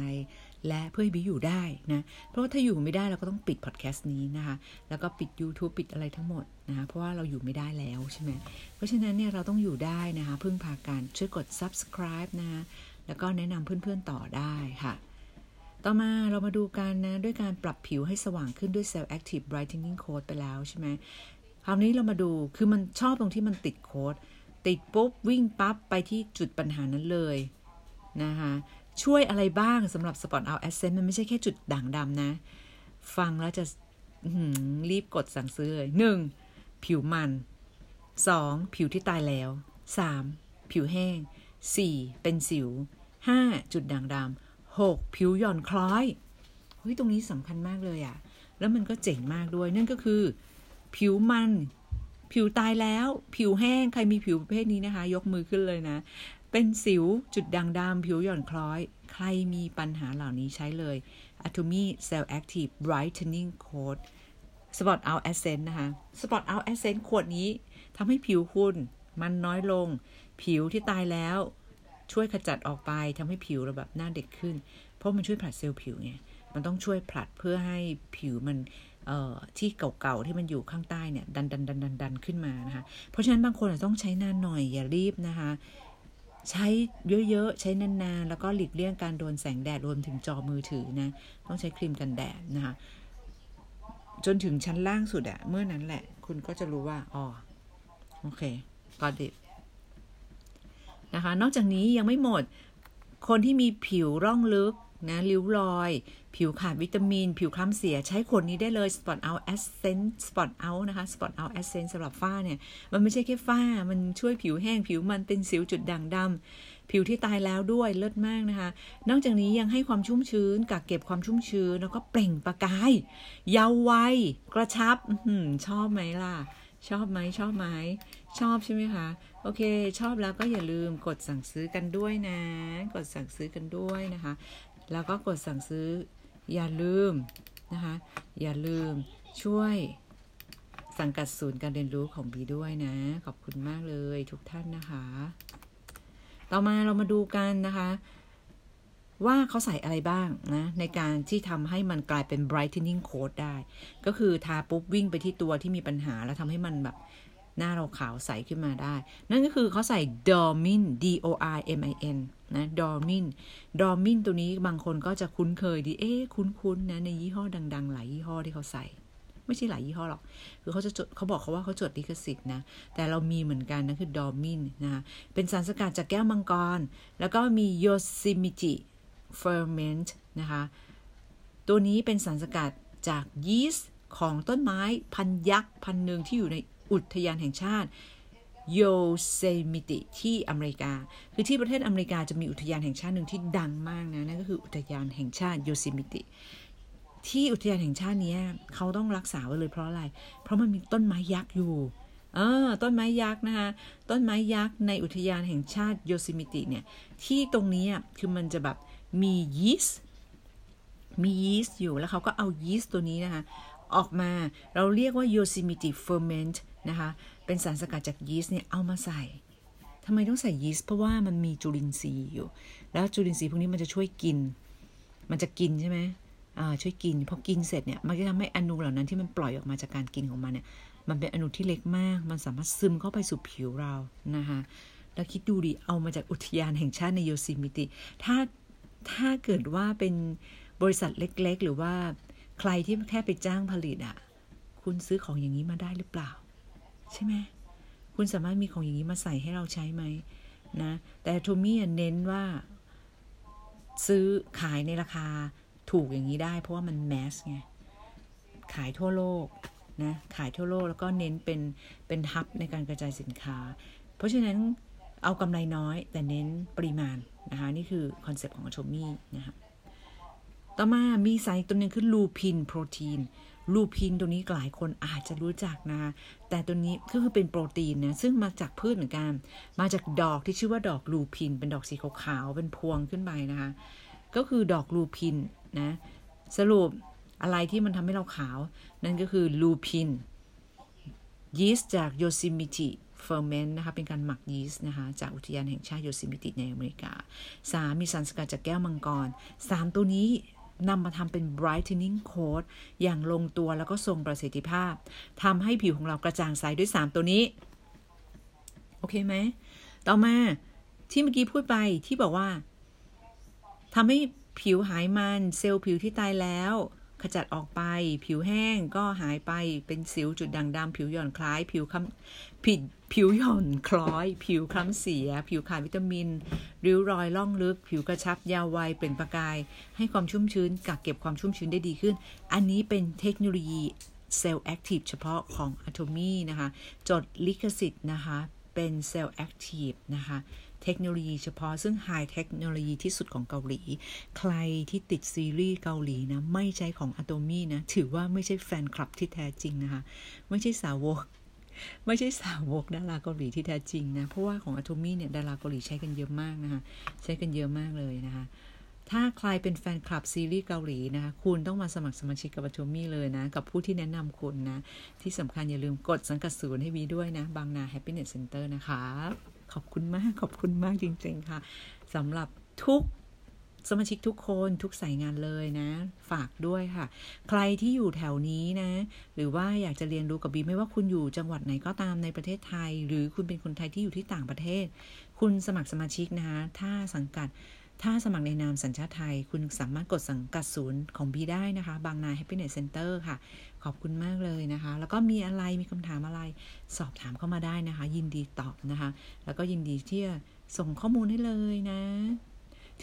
และเพื่อให้บีอยู่ได้นะ เพราะว่าถ้าอยู่ไม่ได้เราก็ต้องปิดพอดแคสต์นี้นะคะ แล้วก็ปิด YouTube ปิดอะไรทั้งหมดนะคะ เพราะว่าเราอยู่ไม่ได้แล้วใช่ไหม เพราะฉะนั้นเนี่ยเราต้องอยู่ได้นะคะ พึ่งพาการช่วยกด subscribe นะคะ แล้วก็แนะนำเพื่อนๆต่อได้ค่ะ ต่อมาเรามาดูกันนะ ด้วยการปรับผิวให้สว่างขึ้นด้วย Cell Active Brightening Coat ไปแล้วใช่ไหมคราวนี้เรามาดูคือมันชอบตรงที่มันติดโค้ดติดปุ๊บ วิ่งปั๊บ ไปที่จุดปัญหานั้นเลยนะคะช่วยอะไรบ้างสำหรับ Spot Out Essence มันไม่ใช่แค่จุดด่างดำนะ ฟังแล้วจะรีบกดสั่งซื้อเลยหนึ่งผิวมันสองผิวที่ตายแล้วสามผิวแห้งสี่เป็นสิวห้าจุดด่างดำ 6. ผิวหย่อนคล้อยเฮ้ยตรงนี้สำคัญมากเลยอะแล้วมันก็เจ๋งมากด้วย นั่นก็คือ ผิวมัน ผิวตายแล้ว ผิวแห้งใครมีผิวประเภทนี้นะคะ ยกมือขึ้นเลยนะ เป็นสิวจุดด่างดำผิวหย่อนคล้อย ใครมีปัญหาเหล่านี้ใช้เลย Atomy Cell Active Brightening Coat Spot Out Essence นะคะ Spot Out Essence ขวดนี้ทำให้ผิวคุณมันน้อยลง ผิวที่ตายแล้ว ช่วยขจัดออกไปทำให้ผิวเราแบบหน้าเด็กขึ้น เพราะมันช่วยผลัดเซลล์ผิวไงมันต้องช่วยผลัดเพื่อให้ผิวมันเอ่อที่เก่าๆที่มันอยู่ข้างใต้เนี่ยดันดันดันดันดันขึ้นมานะคะ เพราะฉะนั้นบางคนอาจต้องใช้นานหน่อยอย่ารีบนะคะ ใช้เยอะๆ ใช้นานๆ แล้วก็หลีกเลี่ยงการโดนแสงแดดรวมถึงจอมือถือนะ ต้องใช้ครีมกันแดดนะคะ จนถึงชั้นล่างสุดอะเมื่อนั้นแหละ คุณก็จะรู้ว่าอ๋อโอเคก็ดิ นะคะ นอกจากนี้ยังไม่หมด คนที่มีผิวร่องลึกนะริ้วรอย ผิวขาดวิตามิน ผิวคล้ำเสียใช้ขวดนี้ได้เลย Spot Out Essence Spot Out นะคะ Spot Out Essence สำหรับฝ้าเนี่ย มันไม่ใช่แค่ฝ้า มันช่วยผิวแห้ง ผิวมันเป็นสิวจุดด่างดำผิวที่ตายแล้วด้วยเลิศมากนะคะ นอกจากนี้ยังให้ความชุ่มชื้น กักเก็บความชุ่มชื้น แล้วก็เปล่งประกาย เยาว์วัยกระชับอชอบไหมล่ะ ชอบไหมชอบไหมชอบใช่ไหมคะ โอเค ชอบแล้วก็อย่าลืมกดสั่งซื้อกันด้วยนะ กดสั่งซื้อกันด้วยนะคะ แล้วก็กดสั่งซื้ออย่าลืมนะคะ อย่าลืมช่วยสังกัดศูนย์การเรียนรู้ของบีด้วยนะ ขอบคุณมากเลยทุกท่านนะคะ ต่อมาเรามาดูกันนะคะ ว่าเขาใส่อะไรบ้างนะในการที่ทำให้มันกลายเป็น brightening coat ได้ ก็คือทาปุ๊บวิ่งไปที่ตัวที่มีปัญหาแล้วทำให้มันแบบหน้าเราขาวใสขึ้นมาได้ นั่นก็คือเขาใส่ Dormin D O R M I N นะ Dormin Dormin ตัวนี้บางคนก็จะคุ้นเคยดี เอ๊คุ้นๆนะ ในยี่ห้อดัง ๆ หลายยี่ห้อที่เขาใส่ ไม่ใช่หลายยี่ห้อหรอก คือเขาจะจดเขาบอกเขาว่าเขาจดลิขสิทธิ์นะ แต่เรามีเหมือนกันนะ คือ Dormin นะคะเป็นสารสกัดจากแก้วมังกร แล้วก็มี Yosemite Ferment นะคะ ตัวนี้เป็นสารสกัดจากยีสต์ของต้นไม้พันยักษ์พันหนึ่งที่อยู่ในอุทยานแห่งชาติโยเซมิติที่อเมริกา คือที่ประเทศอเมริกาจะมีอุทยานแห่งชาติหนึ่งที่ดังมากนะ นั่นก็คืออุทยานแห่งชาติโยเซมิติ ที่อุทยานแห่งชาตินี้เขาต้องรักษาไว้เลยเพราะอะไร เพราะมันมีต้นไม้ยักษ์อยู่เออต้นไม้ยักษ์นะคะต้นไม้ยักษ์ในอุทยานแห่งชาติโยซิมิติเนี่ย ที่ตรงนี้คือมันจะแบบ มียีสต์มียีสต์อยู่แล้วเขาก็เอายีสต์ตัวนี้นะคะออกมาเราเรียกว่า Yosemite ferment นะคะ เป็นสารสกัดจากยีสต์เนี่ยเอามาใส่ทำไมต้องใส่ยีสต์เพราะว่ามันมีจุลินทรีย์อยู่ แล้วจุลินทรีย์พวกนี้มันจะช่วยกิน มันจะกินใช่ไหมอ่าช่วยกินพอกินเสร็จเนี่ยมันจะทำให้อนุเหล่านั้นที่มันปล่อยออกมาจากการกินของมันเนี่ย มันเป็นอนุที่เล็กมาก มันสามารถซึมเข้าไปสู่ผิวเรานะคะแล้วคิดดูดิ เอามาจากอุทยานแห่งชาติในโยซิมิติ ถ้า ถ้าเกิดว่าเป็นบริษัทเล็กๆ หรือว่าใครที่แค่ไปจ้างผลิตอะ่ะ คุณซื้อของอย่างนี้มาได้หรือเปล่า ใช่ไหมคุณสามารถมีของอย่างนี้มาใส่ให้เราใช้ไหมนะ แต่โทมี่เน้นว่า ซื้อขายในราคาถูกอย่างนี้ได้ เพราะว่ามันแมสไง ขายทั่วโลกนะ ขายทั่วโลกแล้วก็เน้นเป็นเป็นฮับในการกระจายสินค้า เพราะฉะนั้น เอากำไรน้อยแต่เน้นปริมาณนะคะนี่คือ concept ของ Atomy นะคะต่อมามีสารอีกตัวหนึ่งคือ lupin โปรตีน lupin ตัวนี้หลายคนอาจจะรู้จักนะ แต่ตัวนี้ก็คือเป็นโปรตีนนะ ซึ่งมาจากพืชเหมือนกัน มาจากดอกที่ชื่อว่าดอก lupin เป็นดอกสีขาวๆ เป็นพวงขึ้นไปนะคะ ก็คือดอก lupin นะ สรุปอะไรที่มันทำให้เราขาว นั่นก็คือ lupin ยีสต์จากโยซิมิติ เฟอร์เมนต์นะคะเป็นการหมักยีสต์นะคะจากอุทยานแห่งชาติโยซิมิติในอเมริกา 3. มีสารสกัดจากแก้วมังกร 3 ตัวนี้นำมาทำเป็น brightening coat อย่างลงตัวแล้วก็ทรงประสิทธิภาพทำให้ผิวของเรากระจ่างใสด้วย 3 ตัวนี้ โอเคไหม ต่อมาที่เมื่อกี้พูดไปที่บอกว่าทำให้ผิวหายมันเซลล์ผิวที่ตายแล้ว ขจัดออกไป ผิวแห้งก็หายไปเป็นสิวจุดด่างดำผิวหย่อนคล้าย ผิวคำผิดผิวหย่อนคล้อย ผิวคล้ำเสีย ผิวขาดวิตามิน ริ้วรอยร่องลึก ผิวกระชับเยาว์วัยเปล่งประกาย ให้ความชุ่มชื้นกักเก็บความชุ่มชื้นได้ดีขึ้น อันนี้เป็นเทคโนโลยี cell active เฉพาะของ Atomy นะคะ จดลิขสิทธิ์นะคะ เป็น cell active นะคะ เทคโนโลยีเฉพาะซึ่ง high เทคโนโลยีที่สุดของเกาหลี ใครที่ติดซีรีส์เกาหลีนะไม่ใช่ของ Atomy นะถือว่าไม่ใช่แฟนคลับที่แท้จริงนะคะ ไม่ใช่สาวกไม่ใช่สาวกดาราเกาหลีที่แท้จริงนะ เพราะว่าของอะโทมี่เนี่ยดาราเกาหลีใช้กันเยอะมากนะคะใช้กันเยอะมากเลยนะคะ ถ้าใครเป็นแฟนคลับซีรีส์เกาหลีนะคะคุณต้องมาสมัครสมาชิกกับอะโทมี่เลยนะ กับผู้ที่แนะนำคุณนะ ที่สำคัญอย่าลืมกดสังกัดศูนย์ให้วีด้วยนะ บางนา Happiness Center นะคะ ขอบคุณมาก ขอบคุณมากจริง ๆ ค่ะสำหรับทุกสมาชิกทุกคนทุกสายงานเลยนะ ฝากด้วยค่ะ ใครที่อยู่แถวนี้นะ หรือว่าอยากจะเรียนรู้กับบีไม่ว่าคุณอยู่จังหวัดไหนก็ตามในประเทศไทย หรือคุณเป็นคนไทยที่อยู่ที่ต่างประเทศ คุณสมัครสมาชิกนะคะ ถ้าสังกัด ถ้าสมัครในนามสัญชาติไทย คุณสามารถกดสังกัดศูนย์ของบีได้นะคะ บางนา Happiness Center ค่ะ ขอบคุณมากเลยนะคะ แล้วก็มีอะไรมีคำถามอะไร สอบถามเข้ามาได้นะคะ ยินดีตอบนะคะ แล้วก็ยินดีที่จะส่งข้อมูลให้เลยนะ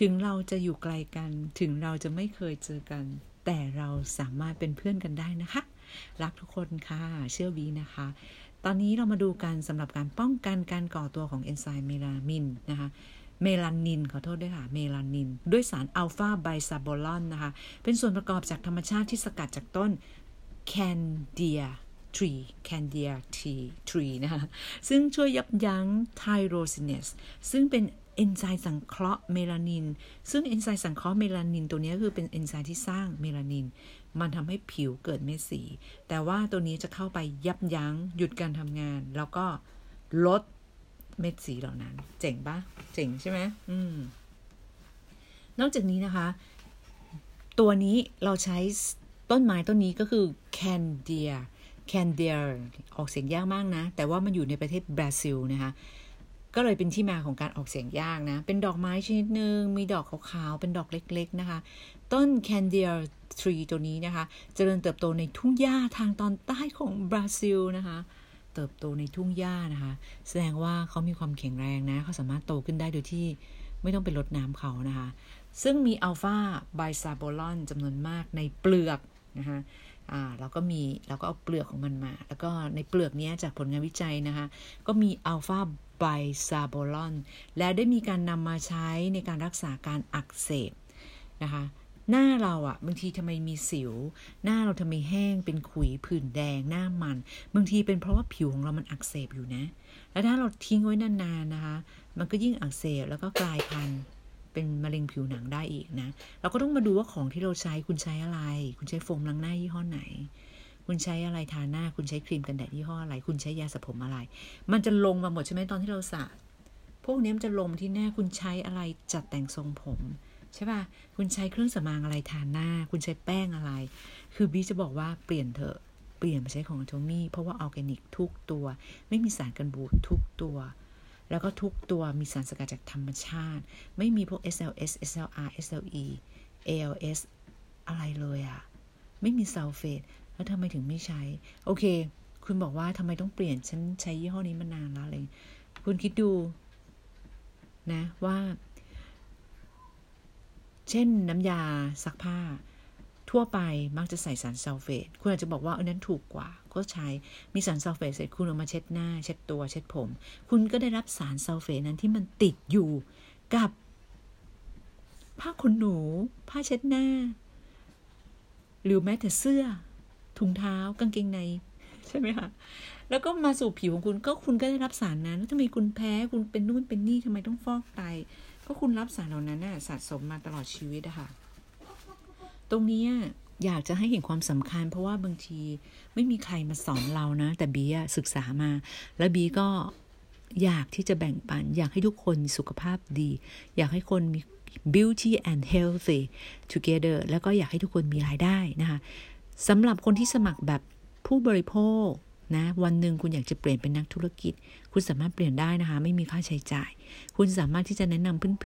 ถึงเราจะอยู่ไกลกัน ถึงเราจะไม่เคยเจอกัน แต่เราสามารถเป็นเพื่อนกันได้นะคะ รักทุกคนค่ะ เชื่อวีนะคะ ตอนนี้เรามาดูกันสำหรับการป้องกันการก่อตัวของเอนไซม์เมลามินนะคะ เมลานินขอโทษด้วยค่ะ เมลานิน ด้วยสาร alpha-bisabolol นะคะ เป็นส่วนประกอบจากธรรมชาติที่สกัดจากต้น candeia tree candeia tea tree นะคะซึ่งช่วยยับยั้ง tyrosinase ซึ่งเป็นเอนไซม์สังเคราะห์เมลานิน ซึ่งเอนไซม์สังเคราะห์เมลานินตัวนี้คือเป็นเอนไซม์ที่สร้างเมลานิน มันทำให้ผิวเกิดเม็ดสี แต่ว่าตัวนี้จะเข้าไปยับยั้ง หยุดการทำงาน แล้วก็ลด เม็ดสีเหล่านั้น เจ๋งปะเจ๋งใช่ไหมอืม นอกจากนี้นะคะ ตัวนี้เราใช้ต้นไม้ต้นนี้ก็คือ Candia Candia ออกเสียงยากมากนะ แต่ว่ามันอยู่ในประเทศบราซิลนะคะก็เลยเป็นที่มาของการออกเสียงยากนะ เป็นดอกไม้ชนิดหนึ่งมีดอกขาวๆ เป็นดอกเล็กๆนะคะ ต้น Candia tree ตัวนี้นะคะ เจริญเติบโตในทุ่งหญ้าทางตอนใต้ของบราซิลนะคะ เติบโตในทุ่งหญ้านะคะ แสดงว่าเขามีความแข็งแรงนะเขาสามารถโตขึ้นได้โดยที่ไม่ต้องไปรดน้ำเขานะคะ ซึ่งมีอัลฟาไบซาโบลอนจำนวนมากในเปลือกนะคะอ่าเราก็มีเราก็เอาเปลือกของมันมา แล้วก็ในเปลือกนี้จากผลงานวิจัยนะคะ ก็มีอัลฟาไบซาโบลอนและได้มีการนำมาใช้ในการรักษาการอักเสบนะคะ หน้าเราอะบางทีทำไมมีสิว หน้าเราทำไมแห้งเป็นขุยผื่นแดงหน้ามัน บางทีเป็นเพราะว่าผิวของเรามันอักเสบอยู่นะ แล้วถ้าเราทิ้งไว้นานๆนะคะ มันก็ยิ่งอักเสบแล้วก็กลายพันธุ์เป็นมะเร็งผิวหนังได้อีกนะ เราก็ต้องมาดูว่าของที่เราใช้คุณใช้อะไร คุณใช้โฟมล้างหน้ายี่ห้อไหน คุณใช้อะไรทาหน้า คุณใช้ครีมกันแดดยี่ห้ออะไร คุณใช้ยาสระผมอะไร มันจะลงมาหมดใช่ไหมตอนที่เราสระพวกนี้มันจะลงที่หน้าคุณใช้อะไรจัดแต่งทรงผม ใช่ป่ะ คุณใช้เครื่องสำอางอะไรทาหน้า คุณใช้แป้งอะไร คือบีจะบอกว่าเปลี่ยนเถอะ เปลี่ยนไปใช้ของ Atomy เพราะว่าออร์แกนิกทุกตัว ไม่มีสารกันบูดทุกตัว แล้วก็ทุกตัวมีสารสกัดจากธรรมชาติ ไม่มีพวก SLS SLR SLE ALS อะไรเลยอะไม่มีซัลเฟต แล้วทำไมถึงไม่ใช้ โอเค คุณบอกว่าทำไมต้องเปลี่ยน ฉันใช้ยี่ห้อนี้มานานแล้วอะไรคุณคิดดูนะว่า เช่นน้ำยาซักผ้า ทั่วไปมักจะใส่สารซัลเฟต คุณอาจจะบอกว่าอันนั้นถูกกว่าก็ใช้ มีสารซัลเฟตเสร็จคุณเอามาเช็ดหน้า เช็ดตัว เช็ดผม คุณก็ได้รับสารซัลเฟตนั้นที่มันติดอยู่กับ ผ้าขนหนู ผ้าเช็ดหน้า หรือแม้แต่เสื้อ ถุงเท้ากางเกงใน ใช่ไหมคะแล้วก็มาสู่ผิวของคุณก็คุณก็ได้รับสารนั้นแล้วทำไมคุณแพ้คุณเป็นนู่นเป็นนี่ทำไมต้องฟอกไต ก็คุณรับสารเหล่านั้นน่ะสะสมมาตลอดชีวิตอะค่ะ ตรงนี้อยากจะให้เห็นความสำคัญ เพราะว่าบางทีไม่มีใครมาสอนเรานะ แต่บีศึกษามา แล้วบีก็อยากที่จะแบ่งปัน อยากให้ทุกคนสุขภาพดี อยากให้คนมี beauty and healthy together แล้วก็อยากให้ทุกคนมีรายได้นะคะสำหรับคนที่สมัครแบบผู้บริโภค นะวันหนึ่งคุณอยากจะเปลี่ยนเป็นนักธุรกิจ คุณสามารถเปลี่ยนได้นะคะ ไม่มีค่าใช้จ่าย คุณสามารถที่จะแนะนำเพื่อน